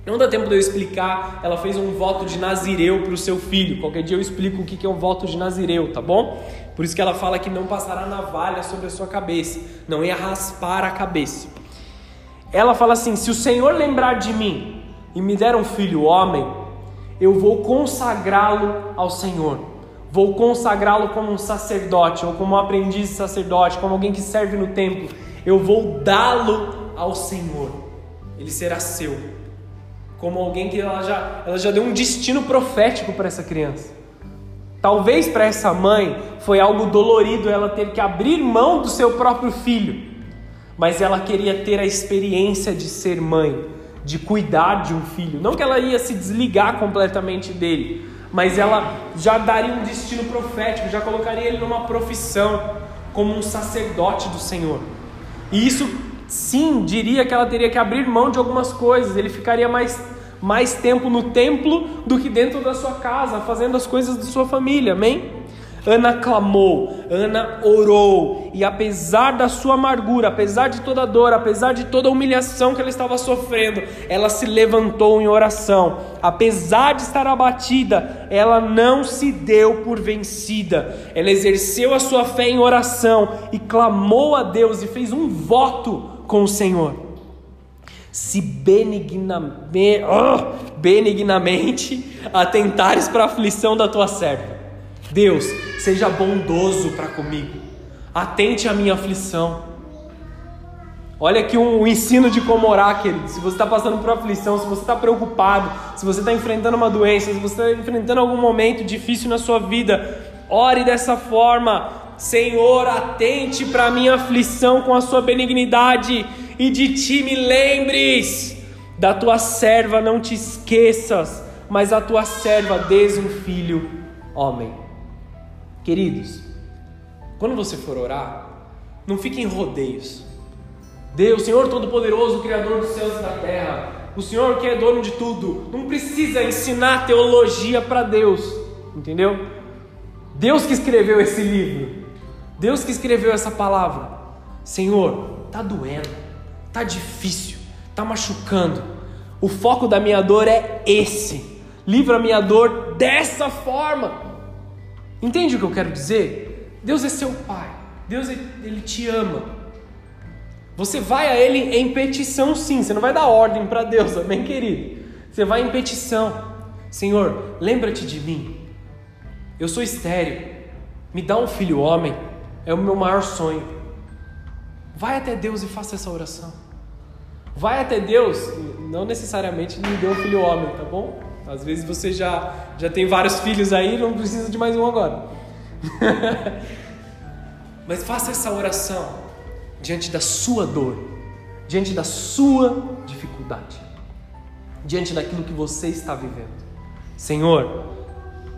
Não dá tempo de eu explicar, ela fez um voto de Nazireu para o seu filho. Qualquer dia eu explico o que é um voto de Nazireu, tá bom? Por isso que ela fala que não passará navalha sobre a sua cabeça, não ia raspar a cabeça. Ela fala assim: se o Senhor lembrar de mim e me der um filho homem, eu vou consagrá-lo ao Senhor. Vou consagrá-lo como um sacerdote, ou como um aprendiz sacerdote, como alguém que serve no templo. Eu vou dá-lo ao Senhor. Ele será seu como alguém que ela já, ela já deu um destino profético para essa criança. Talvez para essa mãe foi algo dolorido ela ter que abrir mão do seu próprio filho, mas ela queria ter a experiência de ser mãe, de cuidar de um filho. Não que ela ia se desligar completamente dele, mas ela já daria um destino profético, já colocaria ele numa profissão como um sacerdote do Senhor. E isso sim diria que ela teria que abrir mão de algumas coisas, ele ficaria mais, mais tempo no templo do que dentro da sua casa, fazendo as coisas de sua família, amém? Ana clamou, Ana orou, e apesar da sua amargura, apesar de toda a dor, apesar de toda a humilhação que ela estava sofrendo, ela se levantou em oração. Apesar de estar abatida, ela não se deu por vencida. Ela exerceu a sua fé em oração e clamou a Deus e fez um voto com o Senhor. Se benignamente, oh, benignamente atentares para a aflição da tua serva. Deus, seja bondoso para comigo. Atente à minha aflição. Olha aqui um, um ensino de como orar, querido. Se você está passando por aflição, se você está preocupado, se você está enfrentando uma doença, se você está enfrentando algum momento difícil na sua vida, ore dessa forma. Senhor, atente para minha aflição com a sua benignidade e de ti me lembres. Da tua serva não te esqueças, mas a tua serva des um filho homem. Queridos, quando você for orar, não fique em rodeios. Deus, Senhor Todo-Poderoso, Criador dos céus e da terra, o Senhor que é dono de tudo, não precisa ensinar teologia para Deus, entendeu? Deus que escreveu esse livro, Deus que escreveu essa palavra. Senhor, tá doendo, tá difícil, tá machucando. O foco da minha dor é esse. Livra a minha dor dessa forma. Entende o que eu quero dizer? Deus é seu pai. Deus ele te ama. Você vai a ele em petição, sim. Você não vai dar ordem para Deus, amém, querido? Você vai em petição. Senhor, lembra-te de mim. Eu sou estéreo. Me dá um filho homem. É o meu maior sonho. Vai até Deus e faça essa oração. Vai até Deus, não necessariamente me dê um filho homem, tá bom? Às vezes você já, já tem vários filhos aí, não precisa de mais um agora. [LAUGHS] Mas faça essa oração diante da sua dor, diante da sua dificuldade, diante daquilo que você está vivendo. Senhor,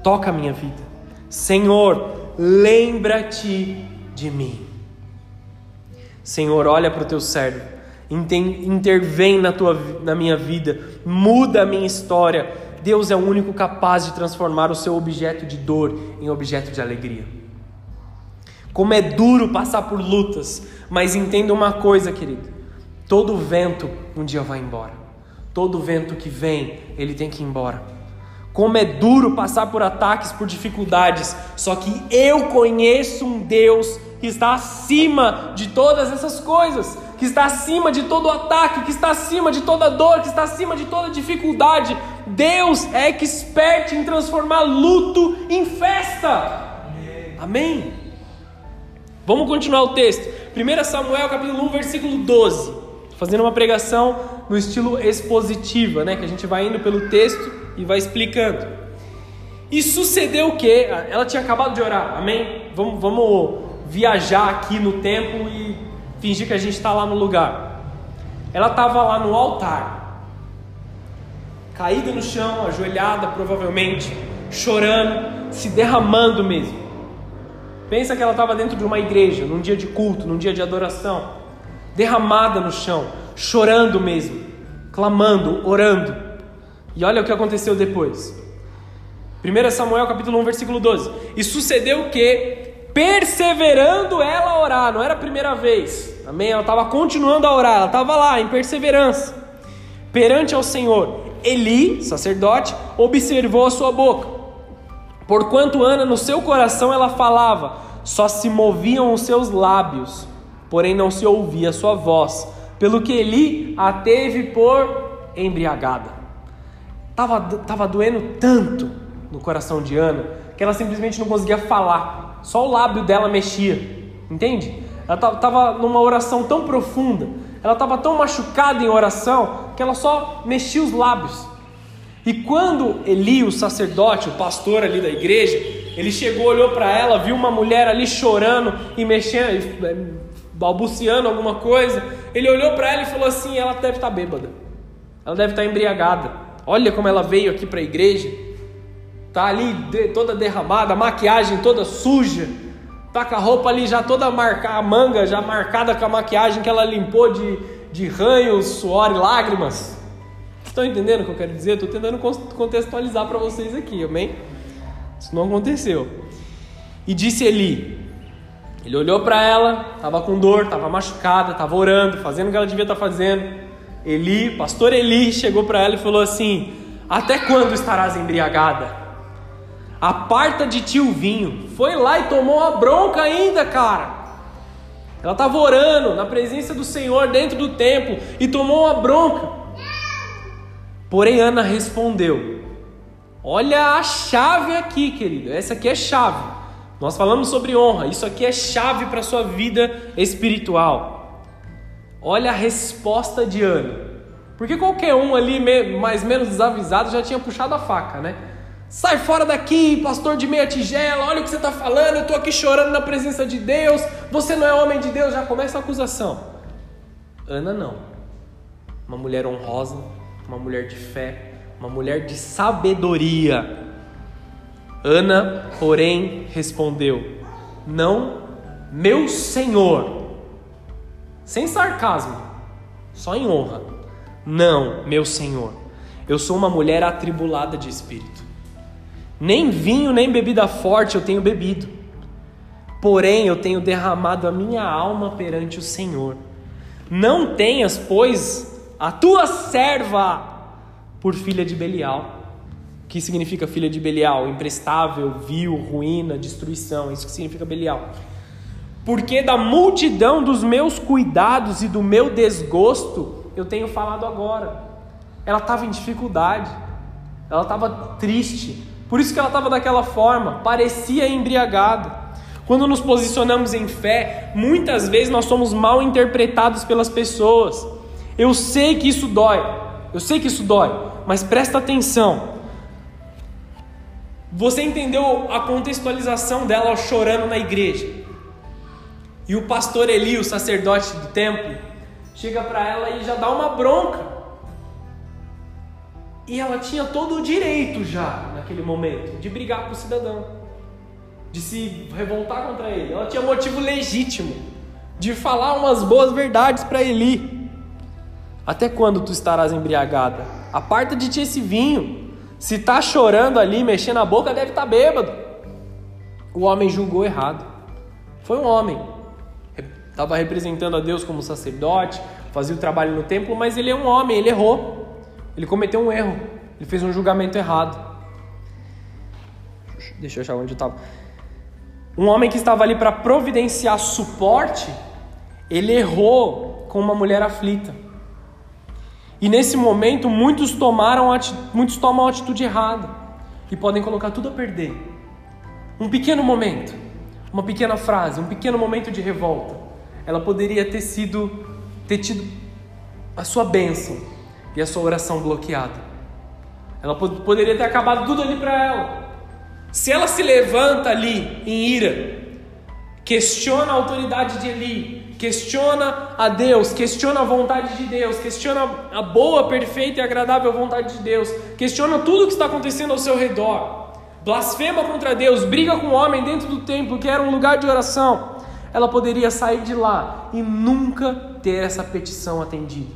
toca a minha vida. Senhor, lembra-te de mim. Senhor, olha para o teu servo, intervém na, tua, na minha vida, muda a minha história. Deus é o único capaz de transformar o seu objeto de dor em objeto de alegria. Como é duro passar por lutas, mas entenda uma coisa, querido: todo vento um dia vai embora, todo vento que vem, ele tem que ir embora. Como é duro passar por ataques, por dificuldades, só que eu conheço um Deus que está acima de todas essas coisas, que está acima de todo ataque, que está acima de toda dor, que está acima de toda dificuldade. Deus é expert em transformar luto em festa. Amém. Vamos continuar o texto. 1 Samuel capítulo 1, versículo 12. Fazendo uma pregação no estilo expositiva, né? Que a gente vai indo pelo texto e vai explicando. E sucedeu o que? Ela tinha acabado de orar, amém? Vamos, vamos viajar aqui no tempo e fingir que a gente está lá no lugar. Ela estava lá no altar, caída no chão, ajoelhada provavelmente, chorando, se derramando mesmo. Pensa que ela estava dentro de uma igreja, num dia de culto, num dia de adoração, derramada no chão, chorando mesmo, clamando, orando. E olha o que aconteceu depois. 1 Samuel capítulo 1, versículo 12. E sucedeu que, perseverando ela a orar, não era a primeira vez, amém? Ela estava continuando a orar, ela estava lá em perseverança, perante ao Senhor. Eli, sacerdote, observou a sua boca. Porquanto Ana no seu coração ela falava, só se moviam os seus lábios, porém não se ouvia a sua voz, pelo que Eli a teve por embriagada. Tava, tava doendo tanto no coração de Ana que ela simplesmente não conseguia falar, só o lábio dela mexia, entende? Ela estava numa oração tão profunda, ela estava tão machucada em oração que ela só mexia os lábios. E quando Eli, o sacerdote, o pastor ali da igreja, ele chegou, olhou para ela, viu uma mulher ali chorando e mexendo, é, balbuciando alguma coisa. Ele olhou para ela e falou assim: ela deve estar tá bêbada, ela deve estar tá embriagada. Olha como ela veio aqui para a igreja, tá ali toda derramada, maquiagem toda suja, tá com a roupa ali já toda marcada, a manga já marcada com a maquiagem que ela limpou de, de ranhos, suor e lágrimas. Estão entendendo o que eu quero dizer? Estou tentando contextualizar para vocês aqui, amém? Isso não aconteceu. E disse Eli. Ele olhou para ela, estava com dor, estava machucada, estava orando, fazendo o que ela devia estar tá fazendo. Eli, pastor Eli, chegou para ela e falou assim: Até quando estarás embriagada? Aparta de ti o vinho. Foi lá e tomou uma bronca ainda, cara. Ela estava orando na presença do Senhor dentro do templo e tomou uma bronca. Porém, Ana respondeu: Olha a chave aqui, querido. Essa aqui é chave. Nós falamos sobre honra. Isso aqui é chave para a sua vida espiritual. Olha a resposta de Ana. Porque qualquer um ali, mais menos desavisado, já tinha puxado a faca, né? Sai fora daqui, pastor de meia tigela, olha o que você está falando, eu estou aqui chorando na presença de Deus, você não é homem de Deus, já começa a acusação. Ana não. Uma mulher honrosa, uma mulher de fé, uma mulher de sabedoria. Ana, porém, respondeu: Não, meu senhor. Sem sarcasmo, só em honra. Não, meu senhor. Eu sou uma mulher atribulada de espírito. Nem vinho, nem bebida forte eu tenho bebido. Porém, eu tenho derramado a minha alma perante o Senhor. Não tenhas, pois, a tua serva por filha de Belial. O que significa filha de Belial? Imprestável, vil, ruína, destruição. Isso que significa Belial. Porque da multidão dos meus cuidados e do meu desgosto, eu tenho falado agora. Ela estava em dificuldade, ela estava triste, por isso que ela estava daquela forma, parecia embriagada. Quando nos posicionamos em fé, muitas vezes nós somos mal interpretados pelas pessoas. Eu sei que isso dói, eu sei que isso dói, mas presta atenção. Você entendeu a contextualização dela chorando na igreja? E o pastor Eli, o sacerdote do templo, chega para ela e já dá uma bronca. E ela tinha todo o direito já, naquele momento, de brigar com o cidadão, de se revoltar contra ele. Ela tinha motivo legítimo de falar umas boas verdades para Eli. Até quando tu estarás embriagada? Aparta de ti esse vinho. Se está chorando ali, mexendo a boca, deve estar tá bêbado. O homem julgou errado. Foi um homem. Estava representando a Deus como sacerdote, fazia o trabalho no templo, mas ele é um homem, ele errou. Ele cometeu um erro. Ele fez um julgamento errado. Deixa eu achar onde estava. Um homem que estava ali para providenciar suporte, ele errou com uma mulher aflita. E nesse momento, muitos, tomaram, muitos tomam a atitude errada e podem colocar tudo a perder. Um pequeno momento, uma pequena frase, um pequeno momento de revolta, ela poderia ter sido, ter tido a sua bênção e a sua oração bloqueada. Ela poderia ter acabado tudo ali para ela. Se ela se levanta ali em ira, questiona a autoridade de Eli, questiona a Deus, questiona a vontade de Deus, questiona a boa, perfeita e agradável vontade de Deus, questiona tudo o que está acontecendo ao seu redor, blasfema contra Deus, briga com o homem dentro do templo que era um lugar de oração, ela poderia sair de lá e nunca ter essa petição atendida.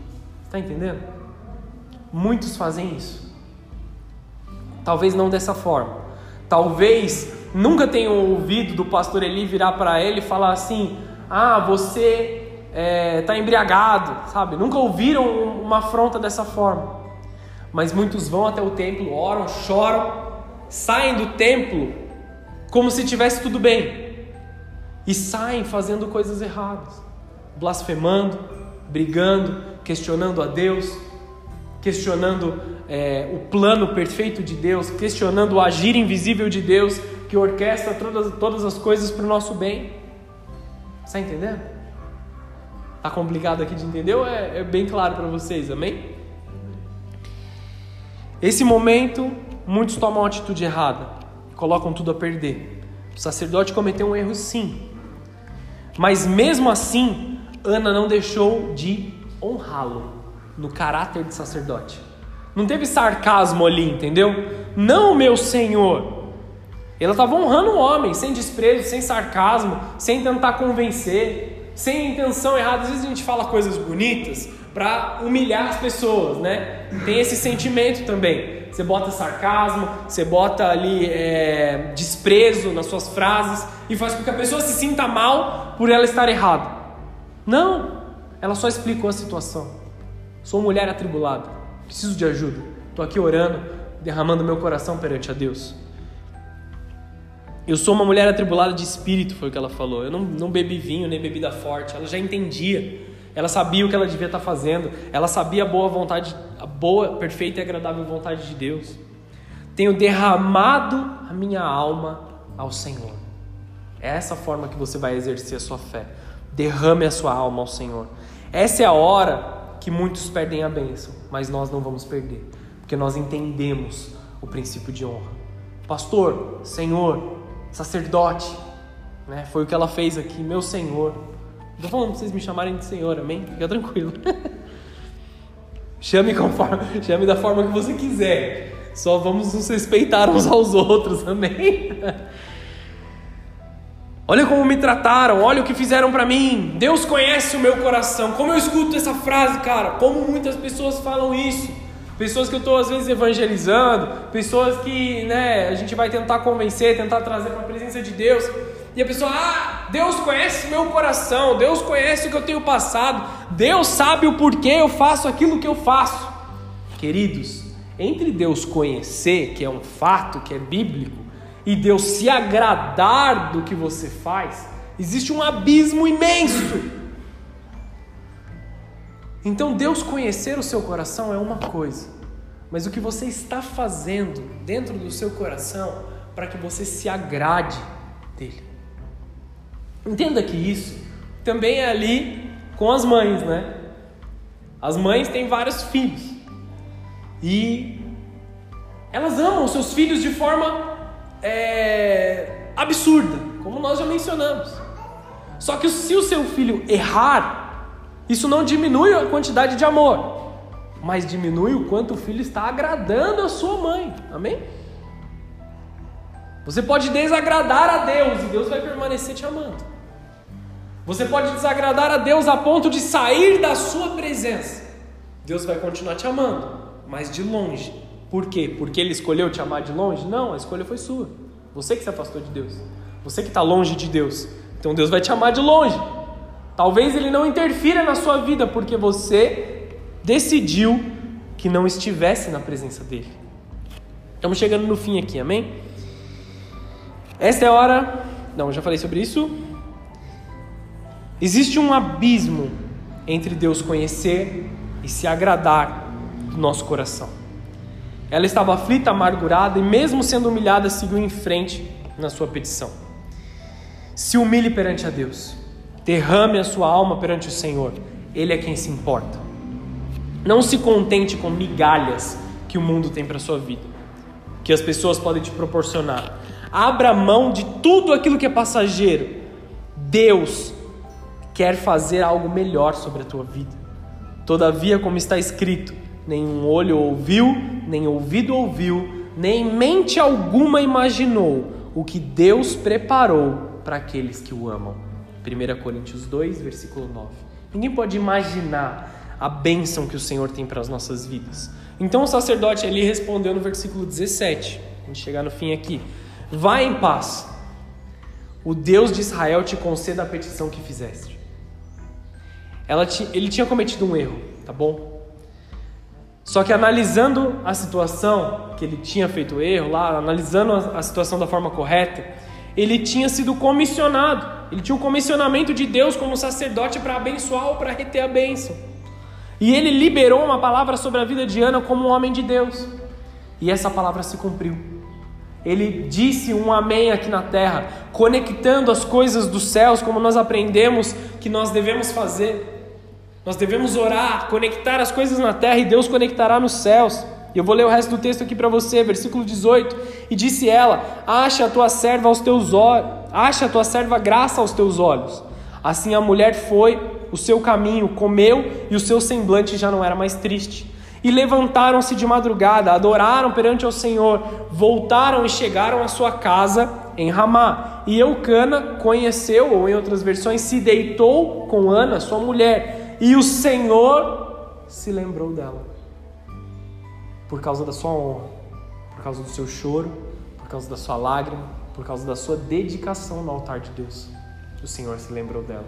Está entendendo? Muitos fazem isso. Talvez não dessa forma. Talvez nunca tenham ouvido do pastor Eli virar para ele e falar assim: Ah, você está é, tá embriagado, sabe? Nunca ouviram uma afronta dessa forma. Mas muitos vão até o templo, oram, choram, saem do templo como se tivesse tudo bem e saem fazendo coisas erradas, blasfemando, brigando, questionando a Deus, questionando é, o plano perfeito de Deus, questionando o agir invisível de Deus que orquestra todas, todas as coisas para o nosso bem. Está entendendo? Está complicado aqui de entender ou é, é bem claro para vocês? Amém? Esse momento, muitos tomam atitude errada, colocam tudo a perder. O sacerdote cometeu um erro, sim, mas mesmo assim, Ana não deixou de honrá-lo no caráter de sacerdote. Não teve sarcasmo ali, entendeu? Não, meu senhor. Ela estava honrando o homem, sem desprezo, sem sarcasmo, sem tentar convencer, sem intenção errada. Às vezes a gente fala coisas bonitas para humilhar as pessoas, né? Tem esse sentimento também. Você bota sarcasmo, você bota ali é, desprezo nas suas frases e faz com que a pessoa se sinta mal por ela estar errada. Não, ela só explicou a situação. Sou mulher atribulada. Preciso de ajuda. Estou aqui orando, derramando meu coração perante a Deus. Eu sou uma mulher atribulada de espírito, foi o que ela falou. Eu não, não bebi vinho nem bebida forte. Ela já entendia. Ela sabia o que ela devia estar fazendo. Ela sabia a boa vontade, a boa, perfeita e agradável vontade de Deus. Tenho derramado a minha alma ao Senhor. É essa forma que você vai exercer a sua fé. Derrame a sua alma ao Senhor. Essa é a hora que muitos perdem a bênção, mas nós não vamos perder, porque nós entendemos o princípio de honra. Pastor, Senhor, sacerdote, né? Foi o que ela fez aqui, meu Senhor. Estou falando para vocês me chamarem de Senhor, amém? Fica tranquilo. [LAUGHS] chame, conforme, chame da forma que você quiser. Só vamos nos respeitar uns aos outros, amém? [LAUGHS] Olha como me trataram, olha o que fizeram para mim. Deus conhece o meu coração. Como eu escuto essa frase, cara? Como muitas pessoas falam isso? Pessoas que eu estou às vezes evangelizando, pessoas que, né, a gente vai tentar convencer, tentar trazer para a presença de Deus. E a pessoa, ah, Deus conhece meu coração, Deus conhece o que eu tenho passado, Deus sabe o porquê eu faço aquilo que eu faço. Queridos, entre Deus conhecer, que é um fato, que é bíblico, e Deus se agradar do que você faz, existe um abismo imenso. Então, Deus conhecer o seu coração é uma coisa, mas o que você está fazendo dentro do seu coração para que você se agrade dele. Entenda que isso também é ali com as mães, né? As mães têm vários filhos e elas amam seus filhos de forma é, absurda, como nós já mencionamos. Só que se o seu filho errar, isso não diminui a quantidade de amor, mas diminui o quanto o filho está agradando a sua mãe. Amém? Você pode desagradar a Deus e Deus vai permanecer te amando. Você pode desagradar a Deus a ponto de sair da sua presença. Deus vai continuar te amando, mas de longe. Por quê? Porque ele escolheu te amar de longe? Não, a escolha foi sua. Você que se afastou de Deus. Você que está longe de Deus. Então Deus vai te amar de longe. Talvez ele não interfira na sua vida porque você decidiu que não estivesse na presença dele. Estamos chegando no fim aqui, amém? Esta é a hora. Não, já falei sobre isso. Existe um abismo entre Deus conhecer e se agradar do nosso coração. Ela estava aflita, amargurada e, mesmo sendo humilhada, seguiu em frente na sua petição. Se humilhe perante a Deus. Derrame a sua alma perante o Senhor. Ele é quem se importa. Não se contente com migalhas que o mundo tem para sua vida, que as pessoas podem te proporcionar. Abra mão de tudo aquilo que é passageiro. Deus quer fazer algo melhor sobre a tua vida. Todavia, como está escrito, nenhum olho ouviu, nem ouvido ouviu, nem mente alguma imaginou o que Deus preparou para aqueles que o amam. 1 Coríntios 2, versículo 9. Ninguém pode imaginar a bênção que o Senhor tem para as nossas vidas. Então o sacerdote ali respondeu no versículo 17, a gente chegar no fim aqui: Vai em paz, o Deus de Israel te conceda a petição que fizeste. Ele tinha cometido um erro, tá bom? Só que analisando a situação, que ele tinha feito erro lá, analisando a, situação da forma correta, ele tinha sido comissionado. Ele tinha o um comissionamento de Deus como sacerdote para abençoar ou para reter a bênção. E ele liberou uma palavra sobre a vida de Ana como um homem de Deus. E essa palavra se cumpriu. Ele disse um amém aqui na terra, conectando as coisas dos céus, como nós aprendemos que nós devemos fazer. Nós devemos orar, conectar as coisas na terra e Deus conectará nos céus. E eu vou ler o resto do texto aqui para você, versículo 18. E disse ela: Acha a tua serva aos teus olhos, acha a tua serva graça aos teus olhos. Assim a mulher foi o seu caminho, comeu e o seu semblante já não era mais triste. E levantaram-se de madrugada, adoraram perante o Senhor, voltaram e chegaram à sua casa em Ramá. E Eucana conheceu, ou em outras versões, se deitou com Ana, sua mulher e o Senhor se lembrou dela. Por causa da sua honra, por causa do seu choro, por causa da sua lágrima, por causa da sua dedicação no altar de Deus. O Senhor se lembrou dela.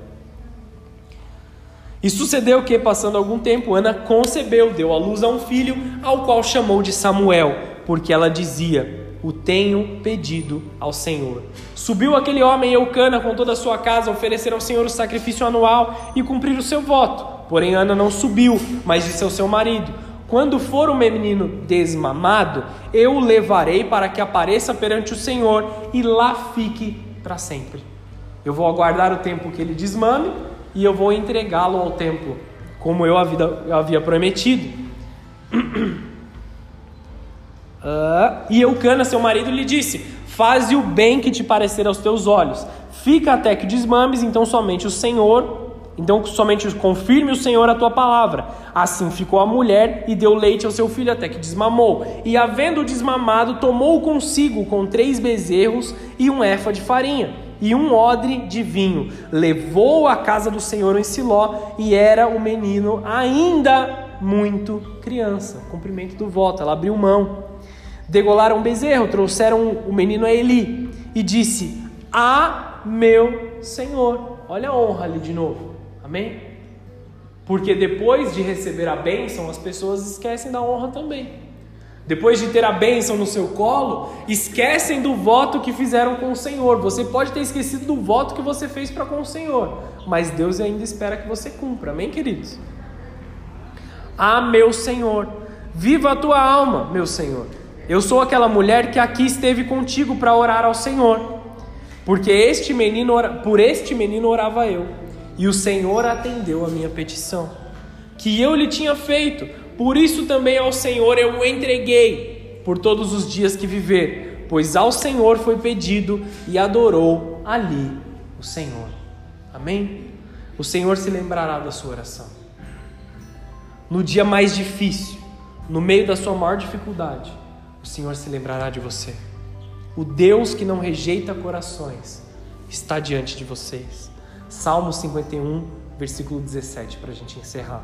E sucedeu que, passando algum tempo, Ana concebeu, deu à luz a um filho, ao qual chamou de Samuel, porque ela dizia: o tenho pedido ao Senhor. Subiu aquele homem Eucana com toda a sua casa, oferecer ao Senhor o sacrifício anual e cumprir o seu voto. Porém, Ana não subiu, mas disse ao seu marido: Quando for o menino desmamado, eu o levarei para que apareça perante o Senhor e lá fique para sempre. Eu vou aguardar o tempo que ele desmame e eu vou entregá-lo ao templo, como eu havia prometido. Uh, [CLEARS THROAT] e Eucana, seu marido, lhe disse: Faze o bem que te parecer aos teus olhos. Fica até que desmames, então somente o Senhor, então somente confirme o Senhor a tua palavra. Assim ficou a mulher e deu leite ao seu filho até que desmamou. E havendo desmamado, tomou consigo com três bezerros e um efa de farinha e um odre de vinho. Levou à casa do Senhor em Siló e era o menino ainda muito criança. Cumprimento do voto, ela abriu mão. Degolaram bezerro, trouxeram o menino a Eli e disse: A meu Senhor. Olha a honra ali de novo. Amém? Porque depois de receber a bênção, as pessoas esquecem da honra também. Depois de ter a bênção no seu colo, esquecem do voto que fizeram com o Senhor. Você pode ter esquecido do voto que você fez para com o Senhor, mas Deus ainda espera que você cumpra. Amém, queridos? Ah, meu Senhor, viva a tua alma, meu Senhor. Eu sou aquela mulher que aqui esteve contigo para orar ao Senhor, porque este menino, por este menino orava eu, e o Senhor atendeu a minha petição, que eu lhe tinha feito. Por isso também ao Senhor eu o entreguei por todos os dias que viver, pois ao Senhor foi pedido e adorou ali o Senhor. Amém? O Senhor se lembrará da sua oração. No dia mais difícil, no meio da sua maior dificuldade, o Senhor se lembrará de você. O Deus que não rejeita corações está diante de vocês. Salmo 51, versículo 17, para a gente encerrar.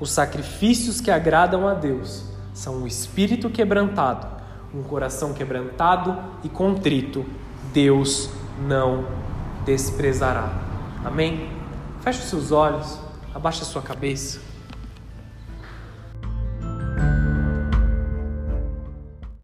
Os sacrifícios que agradam a Deus são o espírito quebrantado, um coração quebrantado e contrito. Deus não desprezará. Amém? Feche os seus olhos, abaixe a sua cabeça.